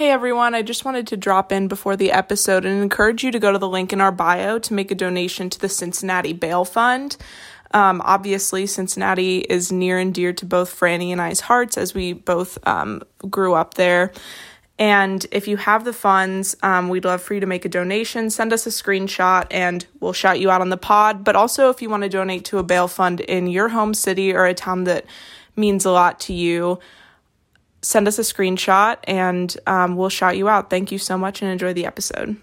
Hey everyone, I just wanted to drop in before the episode and encourage you to go to the link in our bio to make a donation to the Cincinnati Bail Fund. Um, obviously, Cincinnati is near and dear to both Franny and I's hearts as we both um, grew up there. And if you have the funds, um, we'd love for you to make a donation. Send us a screenshot and we'll shout you out on the pod. But also, if you want to donate to a bail fund in your home city or a town that means a lot to you, send us a screenshot and um, we'll shout you out. Thank you so much and enjoy the episode.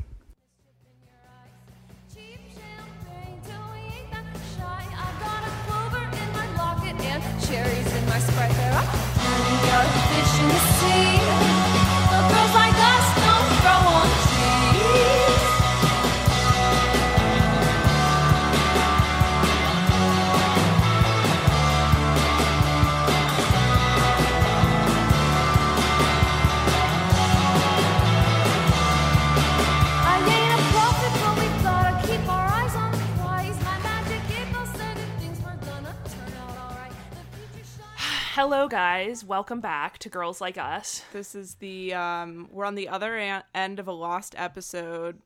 Hello, guys. Welcome back to Girls Like Us. This is the, um, we're on the other an- end of a lost episode.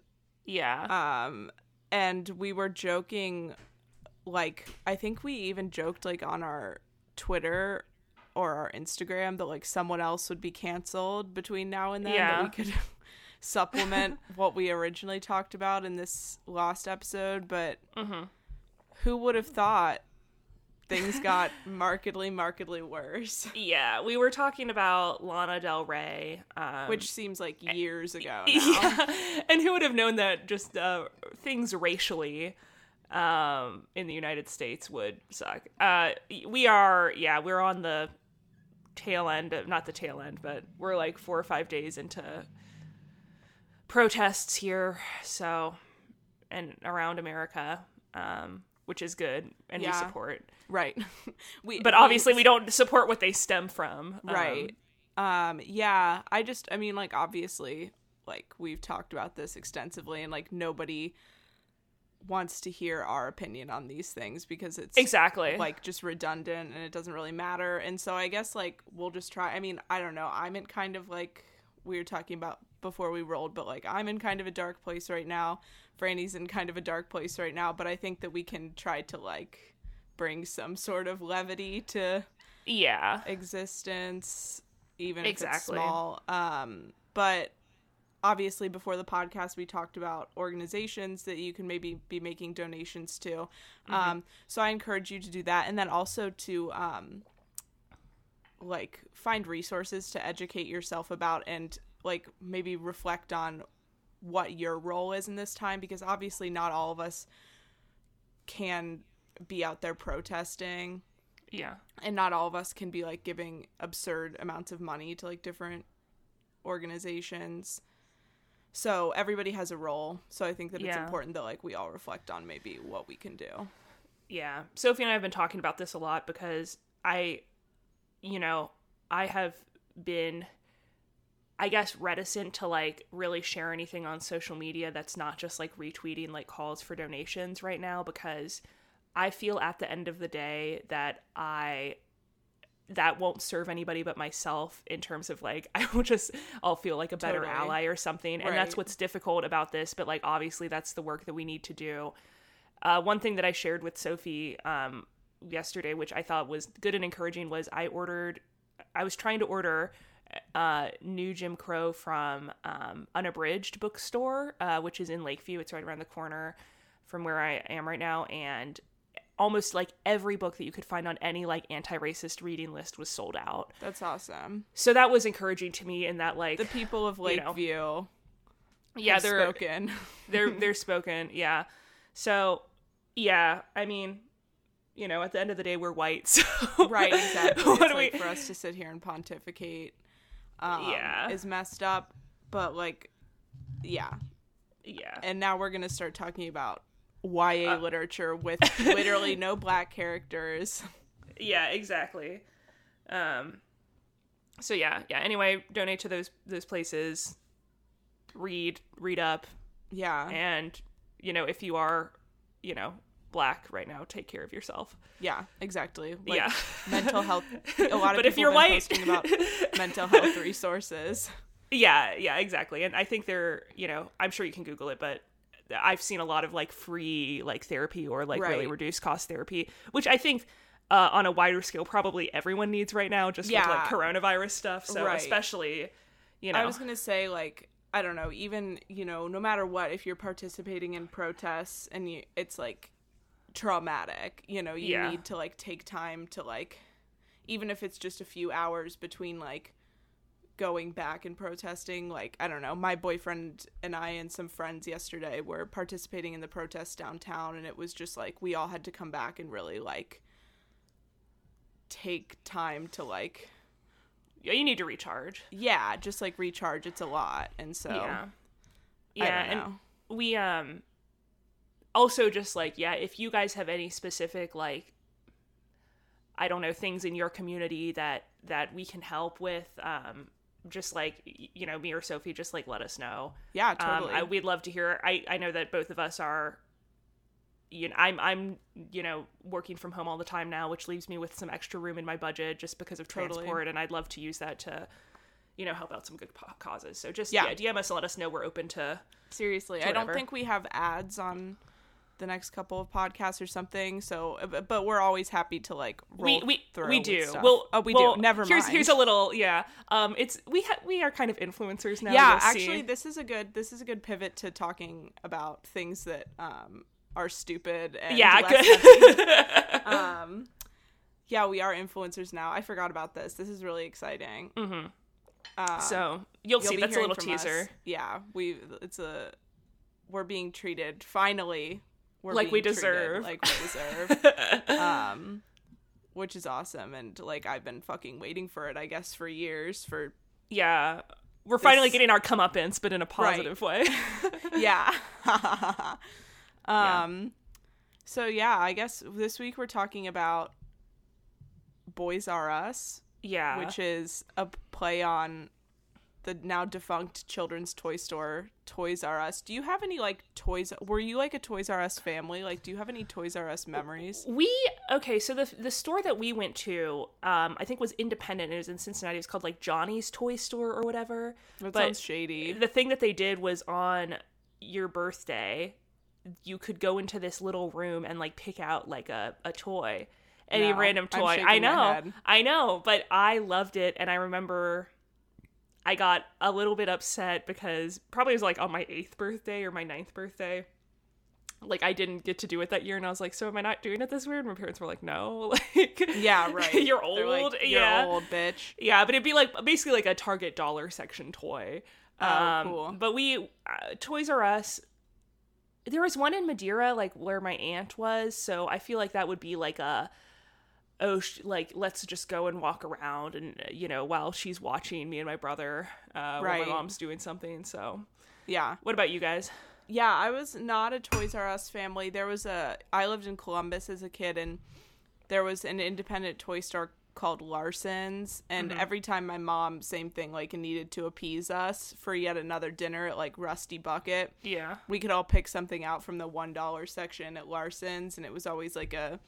Yeah. Um, and we were joking, like, I think we even joked, like, on our Twitter or our Instagram that, like, someone else would be canceled between now and then. Yeah. That we could supplement what we originally talked about in this lost episode. But Mm-hmm. who would have thought things got markedly, markedly worse? yeah. We were talking about Lana Del Rey, um, Which seems like years ago now. yeah. and who would have known that just uh, things racially um, in the United States would suck? Uh, we are, yeah, we're on the tail end, of, not the tail end, but we're like four or five days into protests here, so and around America, um, which is good, and we support. Right. we, But obviously, we don't support what they stem from. um, Right. Um, yeah, I just I mean like obviously like we've talked about this extensively and like nobody wants to hear our opinion on these things because it's exactly. like just redundant and it doesn't really matter. And so I guess like we'll just try I mean, I don't know. I'm in kind of like we were talking about before we rolled, but like I'm in kind of a dark place right now. Franny's in kind of a dark place right now, but I think that we can try to like bring some sort of levity to yeah. existence, even if it's small. Um, but obviously, before the podcast, we talked about organizations that you can maybe be making donations to. Mm-hmm. Um, so I encourage you to do that, and then also to um, like find resources to educate yourself about and like maybe reflect on what your role is in this time because obviously not all of us can be out there protesting. Yeah. and not all of us can be like giving absurd amounts of money to like different organizations. So everybody has a role. So i think that it's important that like we all reflect on maybe what we can do. Yeah. Sophie and I have been talking about this a lot because I, you know, I have been, I guess, reticent to like really share anything on social media that's not just like retweeting like calls for donations right now because I feel at the end of the day that I that won't serve anybody but myself in terms of like I will just I'll feel like a better Totally. ally or something and that's what's difficult about this but like obviously that's the work that we need to do uh, one thing that I shared with Sophie um, yesterday, which I thought was good and encouraging, was I ordered, I was trying to order uh, new Jim Crow from um, Unabridged Bookstore, uh, which is in Lakeview. It's right around the corner from where I am right now. And almost like every book that you could find on any like anti-racist reading list was sold out. that's awesome So that was encouraging to me in that like the people of You know. yeah, they're spoken they're they're spoken yeah so yeah i mean you know at the end of the day we're white so right exactly what it's like we for us to sit here and pontificate um, Yeah. is messed up but like yeah yeah and now we're gonna start talking about YA Uh, literature with literally no black characters. yeah exactly um so yeah yeah anyway donate to those those places read read up Yeah, and you know if you are you know black right now take care of yourself yeah, exactly. Like yeah mental health. A lot of But if people you're white- posting about mental health resources. Yeah, yeah, exactly. And I think they're, you know, I'm sure you can Google it, but I've seen a lot of like free like therapy or like really Right. reduced cost therapy, which I think uh, on a wider scale probably everyone needs right now, just with like coronavirus stuff. So Right. especially, you know, I was gonna say like I don't know, even you know, no matter what, if you're participating in protests and you, it's like traumatic, you know, you Yeah. need to like take time to like, even if it's just a few hours between like going back and protesting. Like I don't know, my boyfriend and I and some friends yesterday were participating in the protest downtown, and it was just like we all had to come back and really like take time to like yeah, you need to recharge. yeah, just like recharge. It's a lot, and so yeah, yeah, and we um also just like yeah if you guys have any specific like i don't know things in your community that that we can help with um just like you know me or sophie just like let us know yeah, um totally. I, we'd love to hear i i know that both of us are you know i'm i'm you know working from home all the time now which leaves me with some extra room in my budget just because of Totally. transport and i'd love to use that to you know help out some good causes so just Yeah. yeah. dm us and let us know we're open to Seriously, to I don't think we have ads on the next couple of podcasts or something. So, uh, but- we're always happy to like we roll we through we do. Well, oh, we well, do. Never here's, mind. Here's a little yeah. Um, it's we ha- we are kind of influencers now. yeah. Actually, see. this is a good this is a good pivot to talking about things that um are stupid and yeah, good. um. Yeah, we are influencers now. I forgot about this. This is really exciting. hmm Uh, so you'll, you'll see. That's a little from us. teaser. Yeah, we it's a we're being treated finally. We're Like we deserve. like we deserve. um, which is awesome, and like I've been fucking waiting for it. I guess for years. For yeah, we're finally getting our comeuppance, but in a positive way. yeah. um. So yeah, I guess this week we're talking about Boys R Us, yeah, which is a play on the now defunct children's toy store Toys R Us. Do you have any like toys? Were you like a Toys R Us family? Like, do you have any Toys R Us memories? we okay. So the the store that we went to, um, I think was independent. It was in Cincinnati. It was called like Johnny's Toy Store or whatever. That but sounds shady. the thing that they did was on your birthday you could go into this little room and like pick out like a, a toy any No, random toy i know i know but i loved it and i remember i got a little bit upset because probably it was like on my eighth birthday or my ninth birthday like i didn't get to do it that year and i was like so am i not doing it this year and my parents were like no like Yeah, right. you're They're like, old You're yeah old, bitch. yeah, but it'd be like basically like a Target dollar section toy. Oh, um, cool. But we uh, Toys R Us. There was one in Madeira, like where my aunt was, so I feel like that would be like a oh, sh- like let's just go and walk around, and uh, you know, while she's watching me and my brother, uh, while my mom's doing something. So, Yeah. what about you guys? Yeah, I was not a Toys R Us family. There was a I lived in Columbus as a kid and there was an independent toy store called Larson's and Mm-hmm. every time my mom same thing like needed to appease us for yet another dinner at like Rusty Bucket, Yeah, we could all pick something out from the $1 section at Larson's and it was always like a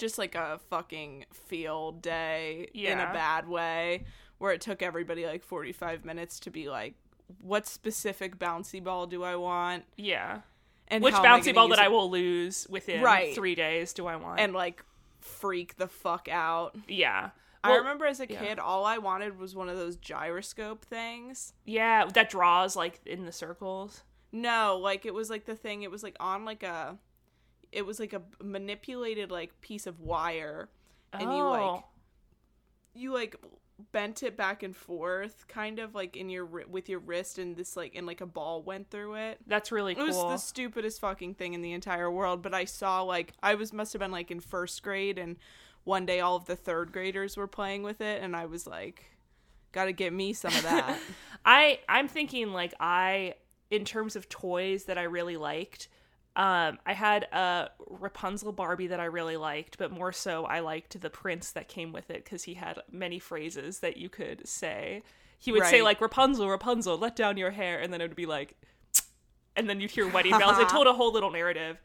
just like a fucking field day in a bad way where it took everybody like 45 minutes to be like what specific bouncy ball do I want yeah. and Which how am I bouncy ball that I will lose within Right. three days do I want? and like freak the fuck out. yeah. I remember as a yeah. kid all I wanted was one of those gyroscope things. Yeah, that draws like in the circles. No, like it was like the thing it was like on like a it was like a manipulated like piece of wire and you like Oh. you like bent it back and forth kind of like in your with your wrist and this like and like a ball went through it. That's really cool. It was the stupidest fucking thing in the entire world, but I saw like I was must have been like in first grade and one day all of the third graders were playing with it and I was like got to get me some of that. I I'm thinking like I in terms of toys that I really liked. Um, I had a Rapunzel Barbie that I really liked, but more so I liked the prince that came with it because he had many phrases that you could say. He would say like Rapunzel, Rapunzel, let down your hair, and then it would be like, and then you'd hear wedding bells. It told a whole little narrative.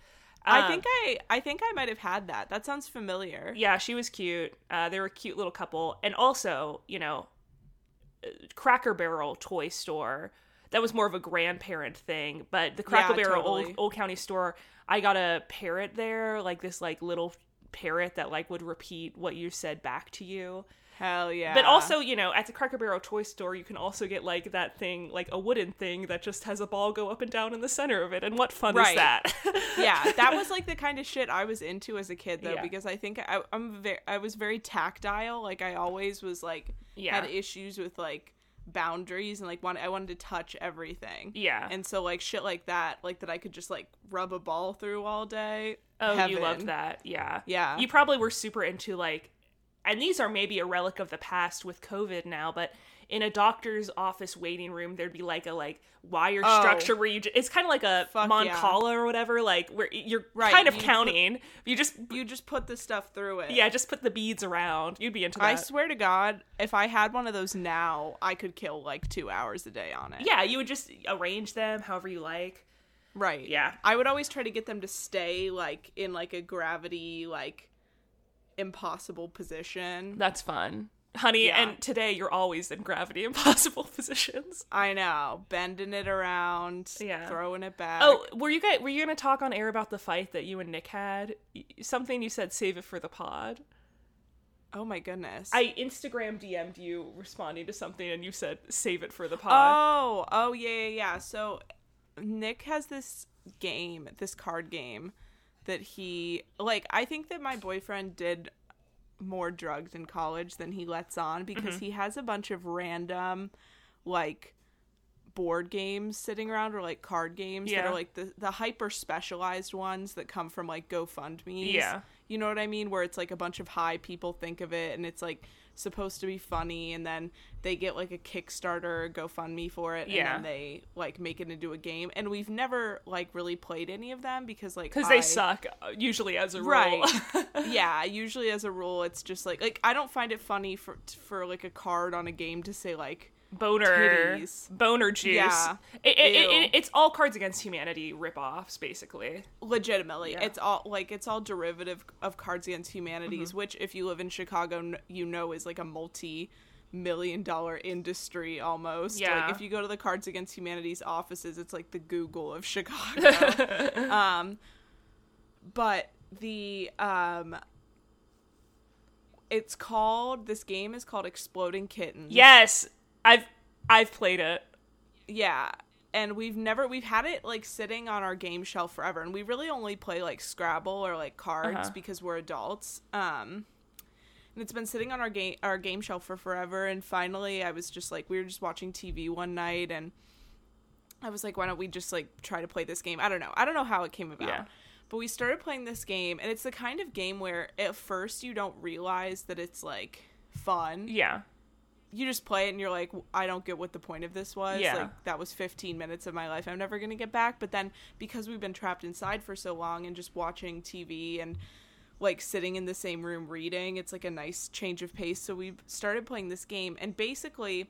I Um, think I I think I might have had that. That sounds familiar. yeah, she was cute. Uh, they were a cute little couple, and also, you know, Cracker Barrel toy store. That was more of a grandparent thing, but the Cracker Yeah, Barrel totally. Old, Old Country Store, I got a parrot there, like this like little parrot that like would repeat what you said back to you. Hell yeah. But also, you know, at the Cracker Barrel toy store, you can also get like that thing, like a wooden thing that just has a ball go up and down in the center of it. And what fun is that? yeah, that was like the kind of shit I was into as a kid though, Yeah. because I think I, I'm very, I was very tactile. Like I always was like Yeah. had issues with like boundaries and like want I wanted to touch everything. Yeah. And so like shit like that, like that I could just like rub a ball through all day. Oh, you heaven. loved that. Yeah. Yeah. You probably were super into like and these are maybe a relic of the past with COVID now, but in a doctor's office waiting room there'd be like a like wire Oh. structure where you ju- it's kind of like a Fuck mancala or whatever like where you're Right, kind of you put- counting. you just You just put the stuff through it. yeah, just put the beads around. You'd be into that. I swear to God, if I had one of those now, I could kill like two hours a day on it. yeah, you would just arrange them however you like. Right. Yeah. I would always try to get them to stay like in like a gravity like impossible position. That's fun. Honey, Yeah. and today you're always in gravity impossible positions. I know, bending it around, Yeah. throwing it back. Oh, were you guys were you gonna talk on air about the fight that you and Nick had? Something you said save it for the pod. oh my goodness. I Instagram DM'd you responding to something and you said save it for the pod. Oh, oh yeah, yeah, yeah. So Nick has this game, this card game that he like I think that my boyfriend did more drugs in college than he lets on because Mm-hmm. he has a bunch of random like board games sitting around or like card games that are like the the hyper specialized ones that come from like GoFundMe. Yeah. You know what I mean? Where it's like a bunch of high people think of it and it's like supposed to be funny and then they get like a Kickstarter GoFundMe for it Yeah. and then they like make it into a game. And we've never like really played any of them because like Because they suck uh, usually as a rule. Right. yeah, usually as a rule it's just like like I don't find it funny for for like a card on a game to say like boner, Titties. boner juice. Yeah. It, it, it, it- it's all Cards Against Humanity ripoffs, basically. legitimately Yeah. it's all like it's all derivative of cards against humanities Mm-hmm. which if you live in chicago you know is like a multi million dollar industry almost Yeah. like if you go to the cards against humanities offices it's like the google of chicago um but the um it's called this game is called exploding kittens Yes, I've I've played it. Yeah. And we've never we've had it like sitting on our game shelf forever and we really only play like Scrabble or like cards Uh-huh. because we're adults. Um and it's been sitting on our game our game shelf for forever and finally I was just like we were just watching TV one night and I was like why don't we just like try to play this game? I don't know. I don't know how it came about. Yeah. But we started playing this game and it's the kind of game where at first you don't realize that it's like fun Yeah. You just play it and you're like i don't get what the point of this was. Yeah. like that was 15 minutes of my life. I'm never going to get back. But then because we've been trapped inside for so long and just watching tv and like sitting in the same room reading it's like a nice change of pace. So we've started playing this game. And basically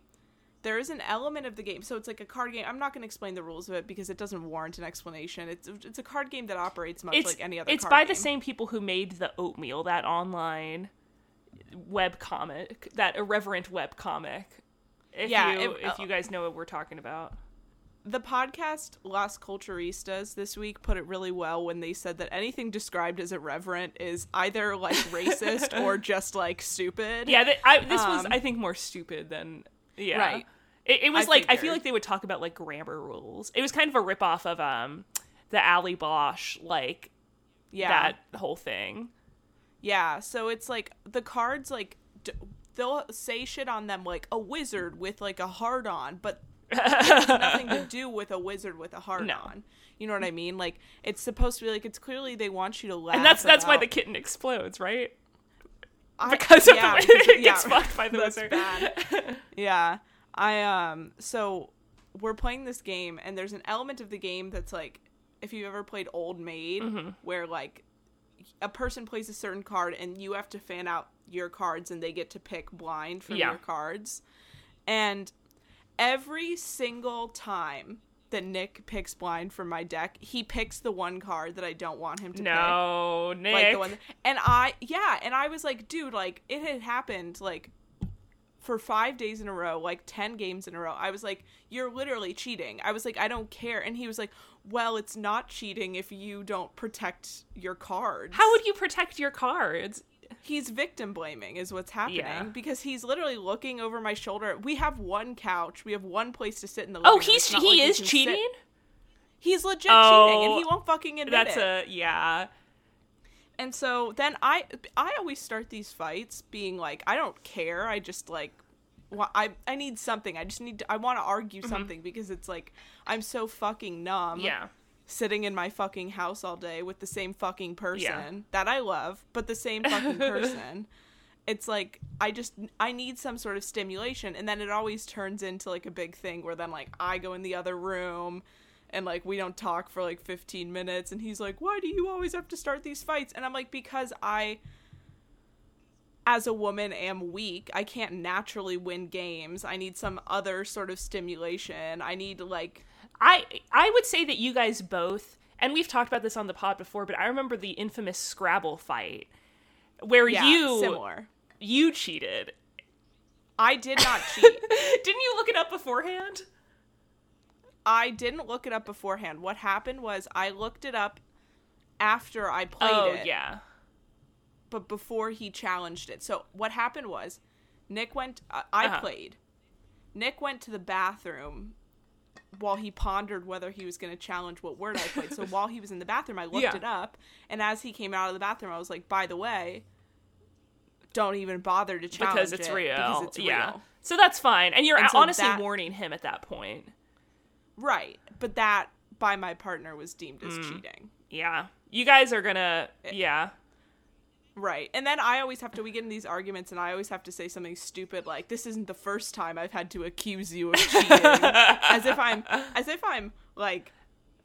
there is an element of the game. So it's like a card game. I'm not going to explain the rules of it because it doesn't warrant an explanation. It's it's a card game that operates much It's like any other game. It's by the same people who made the Oatmeal, that online web comic, that irreverent web comic. If Yeah, you it- if you guys know what we're talking about. the podcast Las Culturistas this week put it really well when they said that anything described as irreverent is either like racist or just like stupid. Yeah, th- I, this was Um, I think more stupid than yeah. Right. It, it was I like I feel like they would talk about like grammar rules. It was kind of a ripoff of um the Allie Brosh like yeah, that whole thing. Yeah. So it's like the cards like d- they'll say shit on them like a wizard with like a heart on, but has nothing to do with a wizard with a heart No. on. You know what I mean? Like it's supposed to be like it's clearly they want you to laugh. And that's that's why the kitten explodes, right? I- Because of yeah, the way because- it yeah, gets fucked by the wizard. bad. yeah i um so we're playing this game and there's an element of the game that's like if you've ever played old maid Mm-hmm. where like a person plays a certain card and you have to fan out your cards and they get to pick blind from Yeah. your cards and every single time that Nick picks blind from my deck, he picks the one card that I don't want him to pick No, Nick. like the one and i yeah and i was like dude like it had happened like for five days in a row, like 10 games in a row. I was like, You're literally cheating. I was like, I don't care. And he was like, Well, it's not cheating if you don't protect your cards. How would you protect your cards? he's victim blaming is what's happening Yeah. because he's literally looking over my shoulder. We have one couch. We have one place to sit in the oh, living Oh, he's he like is can sit- cheating. He's legit cheating Oh, and he oh, won't fucking admit That's it. a yeah. And so then I I always start these fights being like I don't care. I just like wa- I I need something. I just need to, I want to argue something because it's like I'm so fucking numb. Mm-hmm. Yeah. Sitting in my fucking house all day with the same fucking person Yeah. that I love, but the same fucking person. it's like I just I need some sort of stimulation and then it always turns into like a big thing where then like I go in the other room and like we don't talk for like 15 minutes and he's like why do you always have to start these fights? And i'm like because i as a woman am weak. I can't naturally win games. I need some other sort of stimulation. I need to like I I would say that you guys both, and we've talked about this on the pod before, but I remember the infamous Scrabble fight where yeah, you similar. you cheated. i did not cheat. Didn't you look it up beforehand? I didn't look it up beforehand what happened was i looked it up after i played oh it yeah. but before he challenged it. So what happened was, Nick went. Uh, I Uh-huh. played. Nick went to the bathroom while he pondered whether he was going to challenge what word I played. so while he was in the bathroom, I looked Yeah. it up, and as he came out of the bathroom, I was like, "By the way, don't even bother to challenge Because it's it real. Because it's yeah. So that's fine. And you're And so honestly that- warning him at that point. Right, but that by my partner was deemed as Mm. cheating. Yeah. You guys are gonna Eh. yeah. Right. And then I always have to we get in these arguments and I always have to say something stupid like this isn't the first time I've had to accuse you of cheating. as if I'm as if I'm like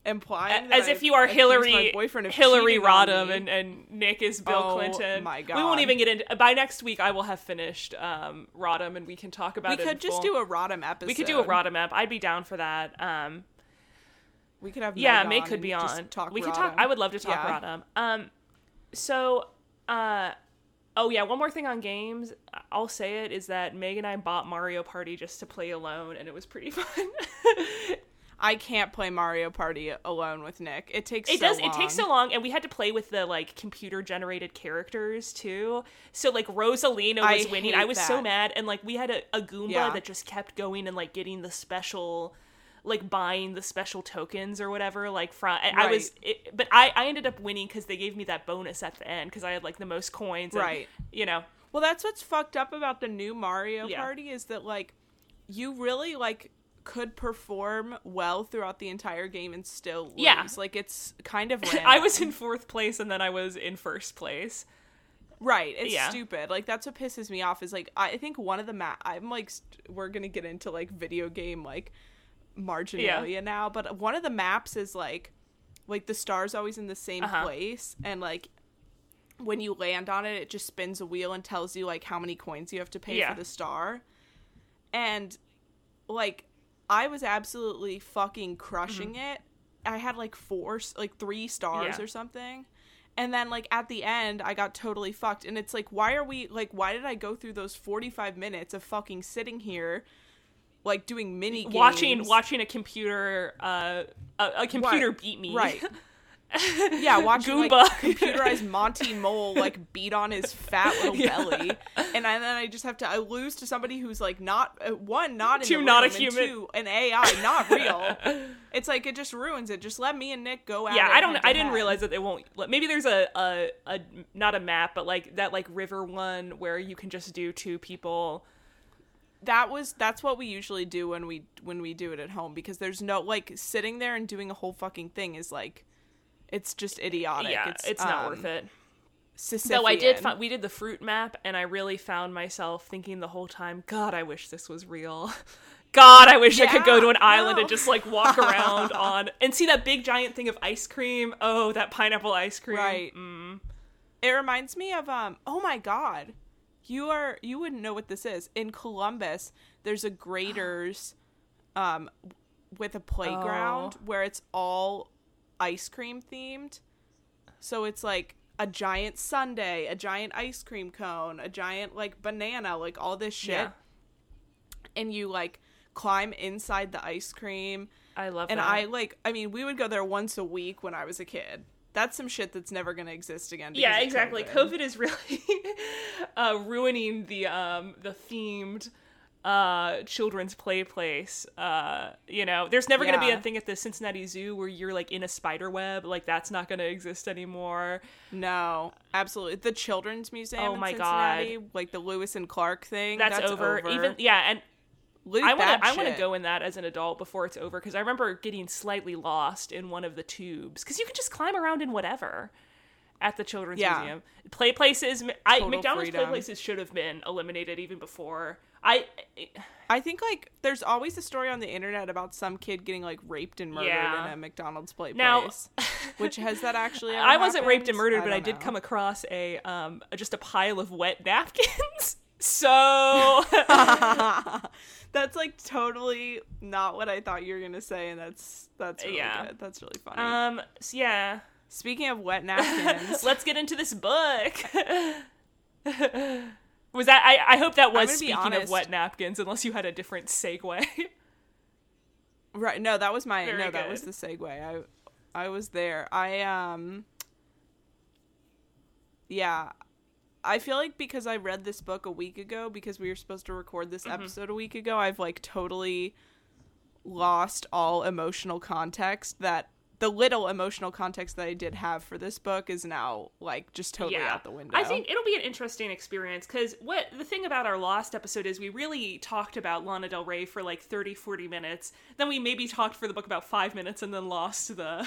implying As if you are Hillary boyfriend Hillary Rodham and, and Nick is Bill Oh, Clinton. my God, We won't even get into by next week I will have finished um Rodham and we can talk about we it. could just full. do a Rodham episode. We could do a Rodham app. I'd be down for that. Um We could have yeah, Meg May could be on. Talk we could talk. I would love to talk Yeah. Rodham. Um, so, uh, oh yeah, one more thing on games. I'll say it is that Meg and I bought Mario Party just to play alone, and it was pretty fun. I can't play Mario Party alone with Nick. It takes it so does. It takes so long. long, and we had to play with the like computer generated characters too. So like Rosalina I was winning. I was so mad, and like we had a, a Goomba Yeah. that just kept going and like getting the special. Like buying the special tokens or whatever, like from I, I was, it, but I I ended up winning because they gave me that bonus at the end because I had like the most coins, and, Right. You know, Well, that's what's fucked up about the new Mario Yeah. Party is that like you really like could perform well throughout the entire game and still lose. Yeah. Like it's kind of. I was in fourth place and then I was in first place. right. It's Yeah. stupid. Like that's what pisses me off is like I think one of the map I'm like st- we're gonna get into like video game like marginalia now, but one of the maps is like like the star's always in the same Uh-huh. place and like when you land on it it just spins a wheel and tells you like how many coins you have to pay Yeah. for the star and like i was absolutely fucking crushing it i had like four like three stars Mm-hmm. Yeah. or something and then like at the end i got totally fucked and it's like why are we like why did i go through those 45 minutes of fucking sitting here like doing mini games Watching watching a computer uh a, a computer Right. beat me. right yeah watching like computerized monty mole like beat on his fat little Yeah. belly and I, then i just have to i lose to somebody who's like not uh, one not in Two, not a room, and human. two an ai not real it's like it just ruins it just let me and nick go out. yeah, I don't. I didn't realize that they won't. Maybe there's a, a a not a map, but like that like river one where you can just do two people. that was that's what we usually do when we when we do it at home because there's no like sitting there and doing a whole fucking thing is like it's just idiotic yeah, it's, not um, worth it. Sisyphean. Though I did find we did the fruit map, and I really found myself thinking the whole time, God, I wish this was real. God, I wish I could go to an island no. and just like walk around on and see that big giant thing of ice cream. Oh, that pineapple ice cream. Right. Mm. It reminds me of um oh my god. You are you wouldn't know what this is. In Columbus, there's a Graeter's um with a playground Oh. where it's all ice cream themed. So it's like a giant sundae, a giant ice cream cone, a giant like banana, like all this shit. Yeah. and you like climb inside the ice cream. I love And that. I like, I mean, we would go there once a week when I was a kid. That's some shit that's never going to exist again. yeah, exactly. COVID, is really uh, ruining the um the themed uh children's play place uh you know there's never gonna be a thing at the cincinnati zoo where you're like in a spider web like that's not gonna exist anymore No, absolutely. The Children's Museum Oh in my Cincinnati, like the Lewis and Clark thing. that's, over. even yeah and Loot i want to i want to go in that as an adult before it's over because i remember getting slightly lost in one of the tubes because you can just climb around in whatever at the children's Yeah. museum play places I, Total mcdonald's play places should have been eliminated even before i I think like there's always a story on the internet about some kid getting like raped and murdered Yeah. in a McDonald's play Now- place. Which has that actually? I wasn't raped and happened? murdered, but I did know. come across a um just a pile of wet napkins. So That's like totally not what I thought you were gonna say, and that's that's really Yeah. good. That's really funny. um so yeah, Speaking of wet napkins, let's get into this book. was that I I hope that was speaking of wet napkins unless you had a different segue. right? No, that was my Very no, that was the segue. I I was there. I um yeah. I feel like because I read this book a week ago, because we were supposed to record this Mm-hmm. episode a week ago, I've like totally lost all emotional context that the little emotional context that I did have for this book is now like just totally out the window. I think it'll be an interesting experience because what the thing about our lost episode is we really talked about Lana Del Rey for like 30, 40 minutes. Then we maybe talked for the book about five minutes and then lost the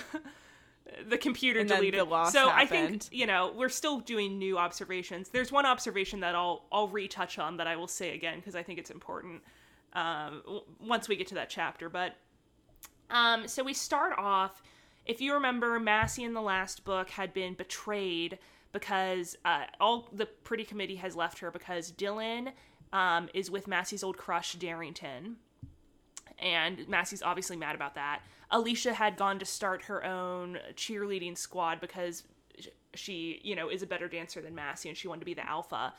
the computer And deleted. the loss so I think you know we're still doing new observations. There's one observation that I'll I'll retouch on that I will say again because I think it's important um, w- once we get to that chapter. But um, so we start off. If you remember, Massie in the last book had been betrayed because uh, all the pretty committee has left her because Dylan um, is with Massie's old crush Darrington, and Massie's obviously mad about that. Alicia had gone to start her own cheerleading squad because she, you know, is a better dancer than Massie, and she wanted to be the alpha.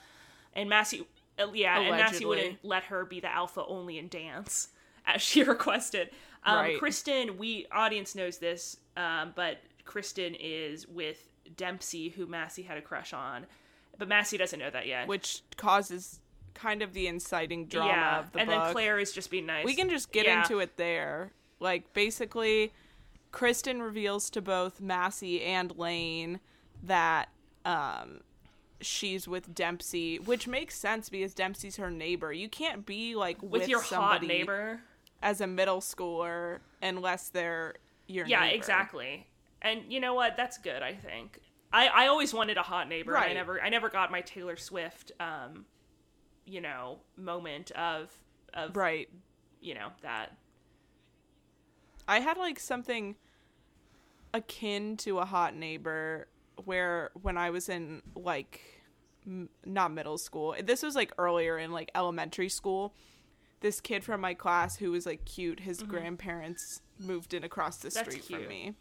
And Massie, uh, yeah, and Massie wouldn't let her be the alpha only in dance as she requested. Um, Right. Kristen, we audience knows this, um, but Kristen is with Dempsey, who Massie had a crush on, but Massie doesn't know that yet. which causes kind of the inciting drama yeah, of the and book. then Claire is just being nice. we can just get Yeah. into it there. Like basically, Kristen reveals to both Massie and Layne that um she's with Dempsey, which makes sense because Dempsey's her neighbor. You can't be like with, with your somebody hot neighbor. as a middle schooler unless they're your Yeah, neighbor. exactly. And you know what? That's good. I think. I, I always wanted a hot neighbor. and I never I never got my Taylor Swift um, you know, moment of of Right. you know that. I had like something akin to a hot neighbor where when I was in like m- not middle school. This was like earlier in like elementary school. This kid from my class who was like cute, his grandparents moved in across the Mm-hmm. That's street cute. from me.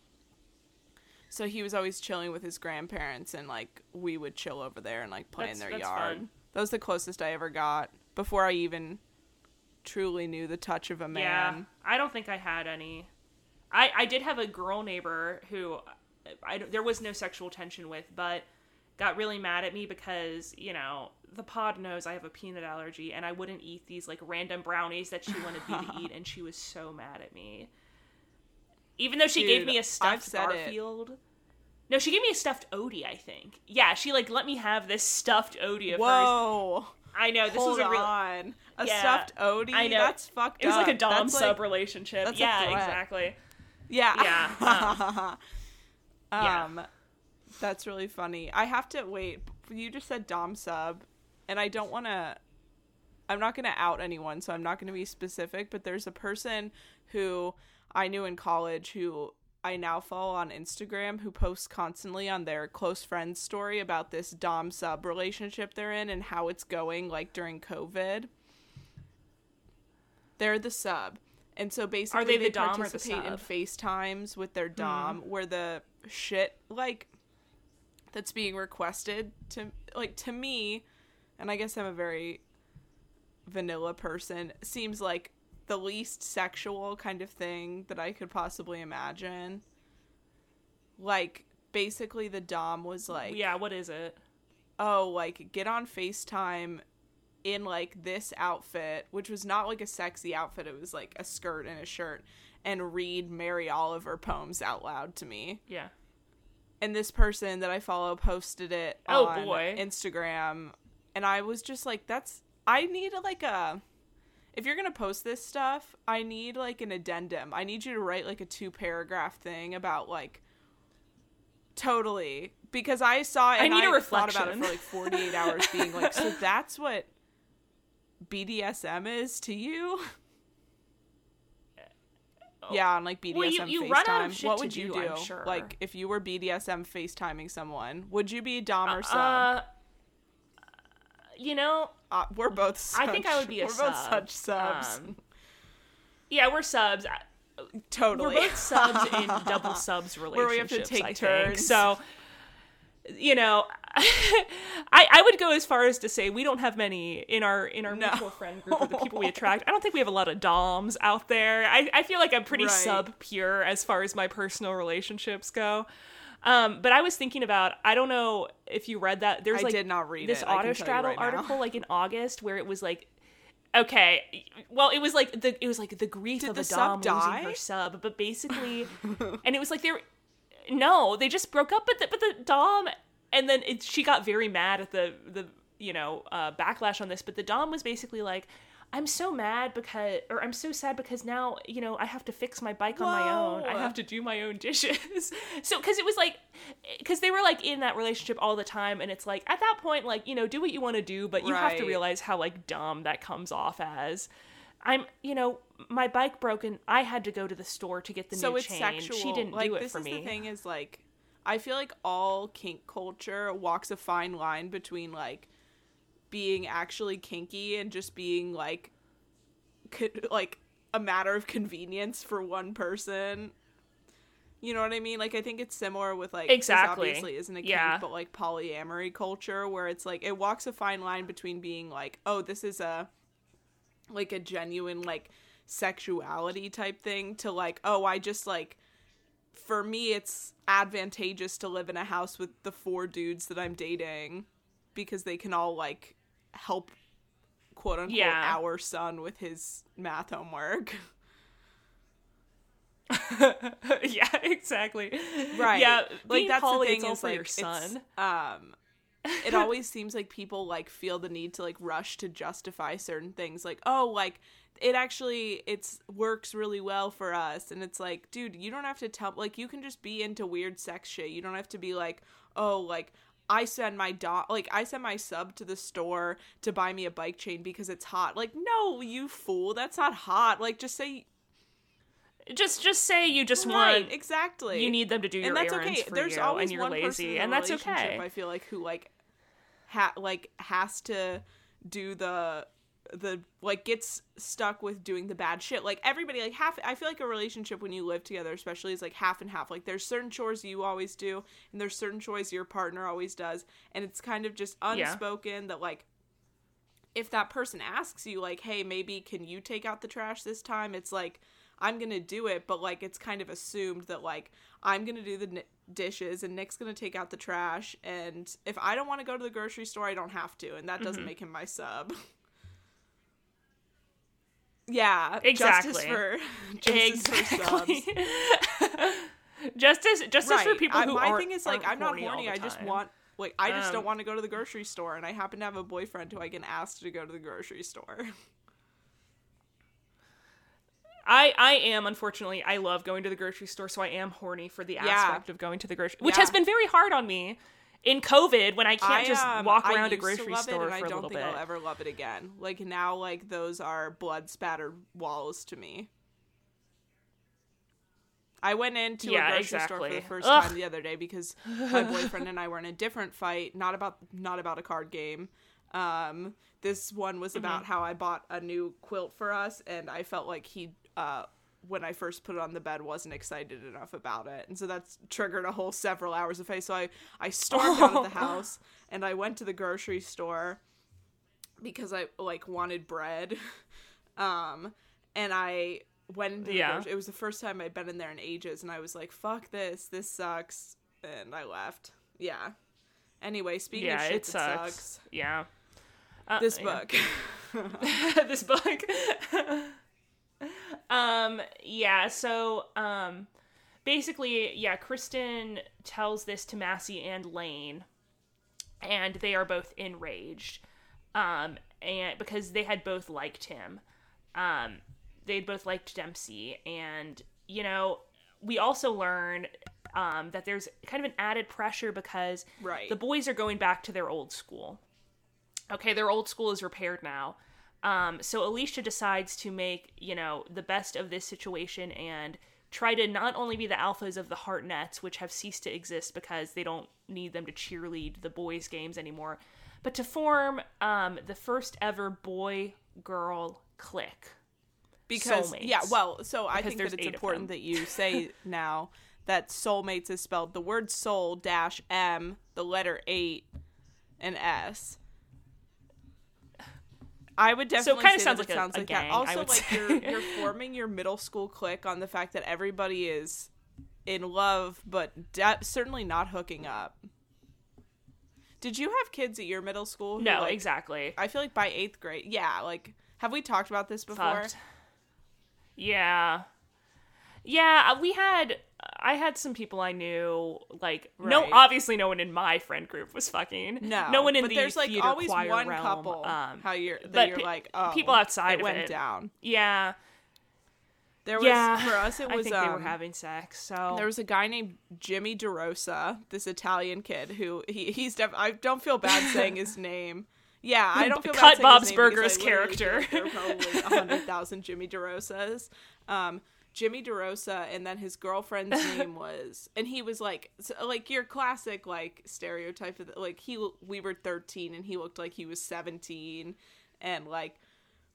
So he was always chilling with his grandparents and like we would chill over there and like play That's- in their yard. fun. That was the closest I ever got before I even truly knew the touch of a man. Yeah, I don't think I had any. I I did have a girl neighbor who I don't- there was no sexual tension with, but got really mad at me because you know the pod knows I have a peanut allergy and I wouldn't eat these like random brownies that she wanted me to eat, and she was so mad at me. Even though she gave me a stuffed said it. No, she gave me a stuffed Odie. I think. Yeah, she like let me have this stuffed Odie first. Whoa. I know this Hold was a real. on. A Yeah, stuffed Odie? I know. That's fucked It was up. like a dom That's sub like- relationship. Yeah, exactly. Yeah. Yeah. Yeah. um, That's really funny. I have to wait. You just said Dom sub, and I don't want to. I'm not going to out anyone, so I'm not going to be specific, but there's a person who I knew in college who I now follow on Instagram who posts constantly on their close friends story about this Dom sub relationship they're in and how it's going like during COVID. They're the sub. And so basically Are they the dom or the participate in? FaceTimes with their hmm. dom where the shit like that's being requested to like to me and I guess I'm a very vanilla person seems like the least sexual kind of thing that I could possibly imagine. Like basically the dom was like yeah, what is it? oh, like get on FaceTime in like this outfit, which was not like a sexy outfit, it was like a skirt and a shirt, and read Mary Oliver poems out loud to me. Yeah. And this person that I follow posted it Oh, on boy. Instagram. And I was just like, that's I need like a if you're gonna post this stuff, I need like an addendum. I need you to write like a two paragraph thing about like totally because I saw it I need a thought about it for like 48 hours being like, so that's what BDSM is to you? Yeah, on like BDSM Well, you- you FaceTime. run out of shit what would you do, do? Sure. Like if you were BDSM FaceTiming someone, would you be dom or sub? Uh, you know, Uh, we're both. Such, I think I would be a We're both sub. such subs. Um, yeah, we're subs. Totally. We're both subs in double subs relationships. Where we have to take I think. turns. So, you know, I I would go as far as to say we don't have many in our in our No. mutual friend group or the people we attract. I don't think we have a lot of doms out there. I I feel like I'm pretty Right. sub pure as far as my personal relationships go. Um, but I was thinking about I don't know if you read that. There's I like did not read this it, Autostraddle right article like in August where it was like okay well it was like the it was like the grief Did of the a dom losing die? her sub but basically and it was like they were no they just broke up but the, but the dom and then it, she got very mad at the the you know uh, backlash on this but the dom was basically like i'm so mad because or i'm so sad because now you know i have to fix my bike on my own. I have to do my own dishes. So because it was like because they were like in that relationship all the time and it's like at that point like you know do what you want to do but you have to realize how like dumb that comes off as i'm you know my bike broken i had to go to the store to get the so new it's chain sexual. she didn't like do it this for is me the thing is like, I feel like all kink culture walks a fine line between like being actually kinky and just being like, co- like a matter of convenience for one person. You know what I mean? Like I think it's similar with like this Exactly. obviously isn't a kink, Yeah. but like polyamory culture where it's like it walks a fine line between being like, oh, this is a like a genuine like sexuality type thing to like, oh, I just like for me it's advantageous to live in a house with the four dudes that I'm dating because they can all like help quote unquote Yeah. our son with his math homework. yeah, exactly. Right. Yeah, like being that's poly, the thing is for like your son. um it always seems like people like feel the need to like rush to justify certain things like oh like it actually it's works really well for us and it's like dude you don't have to tell like you can just be into weird sex shit you don't have to be like oh like I send my dog like I send my sub to the store to buy me a bike chain because it's hot. Like no, you fool, that's not hot. Like just say Just just say you just right, want exactly. you need them to do your and that's errands okay. for There's you, always and you're one person lazy, and that's okay. I feel like who like ha like has to do the the like gets stuck with doing the bad shit. Like everybody like half I feel like a relationship when you live together especially is like half and half. Like there's certain chores you always do and there's certain chores your partner always does and it's kind of just Yeah. unspoken that like if that person asks you like hey maybe can you take out the trash this time it's like i'm gonna do it but like it's kind of assumed that like i'm gonna do the n- dishes and nick's gonna take out the trash and if i don't want to go to the grocery store i don't have to and that doesn't Mm-hmm. make him my sub yeah Exactly. justice for justice for subs Exactly. justice justice for right people I- who my aren't, thing is like i'm not horny i just want like i just Um, don't want to go to the grocery store and i happen to have a boyfriend who i can ask to go to the grocery store I I am unfortunately I love going to the grocery store, so I am horny for the aspect of going to the grocery, store. which Yeah. has been very hard on me in COVID when I can't just um, walk I around a grocery love it, store and for I a don't little think bit. I'll ever love it again. Like now, like those are blood spattered walls to me. I went into Yeah, a grocery store for the first Ugh. time the other day because my boyfriend and I were in a different fight, not about not about a card game. Um, this one was Mm-hmm. about how I bought a new quilt for us, and I felt like he, uh, when I first put it on the bed, wasn't excited enough about it, and so that's triggered a whole several hours of fight. So I I stormed out of the house and I went to the grocery store because I like wanted bread. um and I went into the Yeah. grocery- it was the first time I'd been in there in ages and I was like, fuck this, this sucks and I left. Yeah. Anyway, speaking yeah, of shit it that sucks. sucks, Yeah. Uh, this yeah. book. this book. Um yeah, so um basically, yeah, Kristen tells this to Massie and Layne and they are both enraged. Um and because they had both liked him. Um they'd both liked Dempsey and you know, we also learn um, that there's kind of an added pressure because Right. the boys are going back to their old school okay, their old school is repaired now. Um, so Alicia decides to make, you know, the best of this situation and try to not only be the alphas of the Heartnets, which have ceased to exist because they don't need them to cheerlead the boys' games anymore, but to form um, the first ever boy girl clique. because soulmates. yeah well so i Because think that it's important that you say now that soulmates is spelled the word soul dash m the letter 8 and s i would definitely So it kinda sounds like it a- sounds like gang, that also like you're you're forming your middle school clique on the fact that everybody is in love but de- certainly not hooking up did you have kids at your middle school who, No, like, exactly. i feel like by eighth grade yeah like have we talked about this before Fucked. Yeah. Yeah, uh, we had I had some people I knew like no obviously no one in my friend group was fucking. No, No one in but the there's like always one realm, couple um, how you're that you're pe- like oh people outside it went it. down. Yeah. There was yeah. for us it I was think they were um, having sex. So there was a guy named Jimmy DeRosa, this Italian kid who he he's def- I don't feel bad saying his name. Yeah, I don't feel bad Cut saying Bob's his name Burgers I character. There are probably a hundred thousand Jimmy DeRosas. Um, Jimmy DeRosa, and then his girlfriend's name was, and he was like, so, like your classic like stereotype of the, like he we were thirteen and he looked like he was seventeen, and like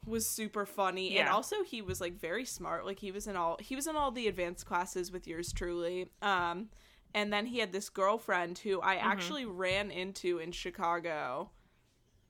was super funny. And also he was like very smart. Like he was in all he was in all the advanced classes with yours truly. Um and then he had this girlfriend who i Mm-hmm. actually ran into in chicago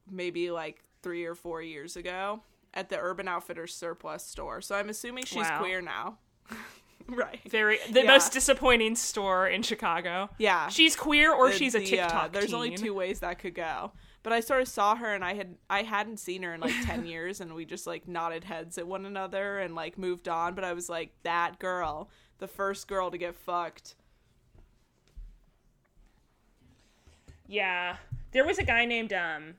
maybe like three or four years ago at the urban outfitters surplus store so i'm assuming she's Wow. queer now right very the Yeah. most disappointing store in Chicago. yeah She's queer or the- she's a the, TikTok. uh, there's only two ways that could go but i sort of saw her and i had i hadn't seen her in like 10 years and we just like nodded heads at one another and like moved on but i was like that girl the first girl to get fucked Yeah. There was a guy named um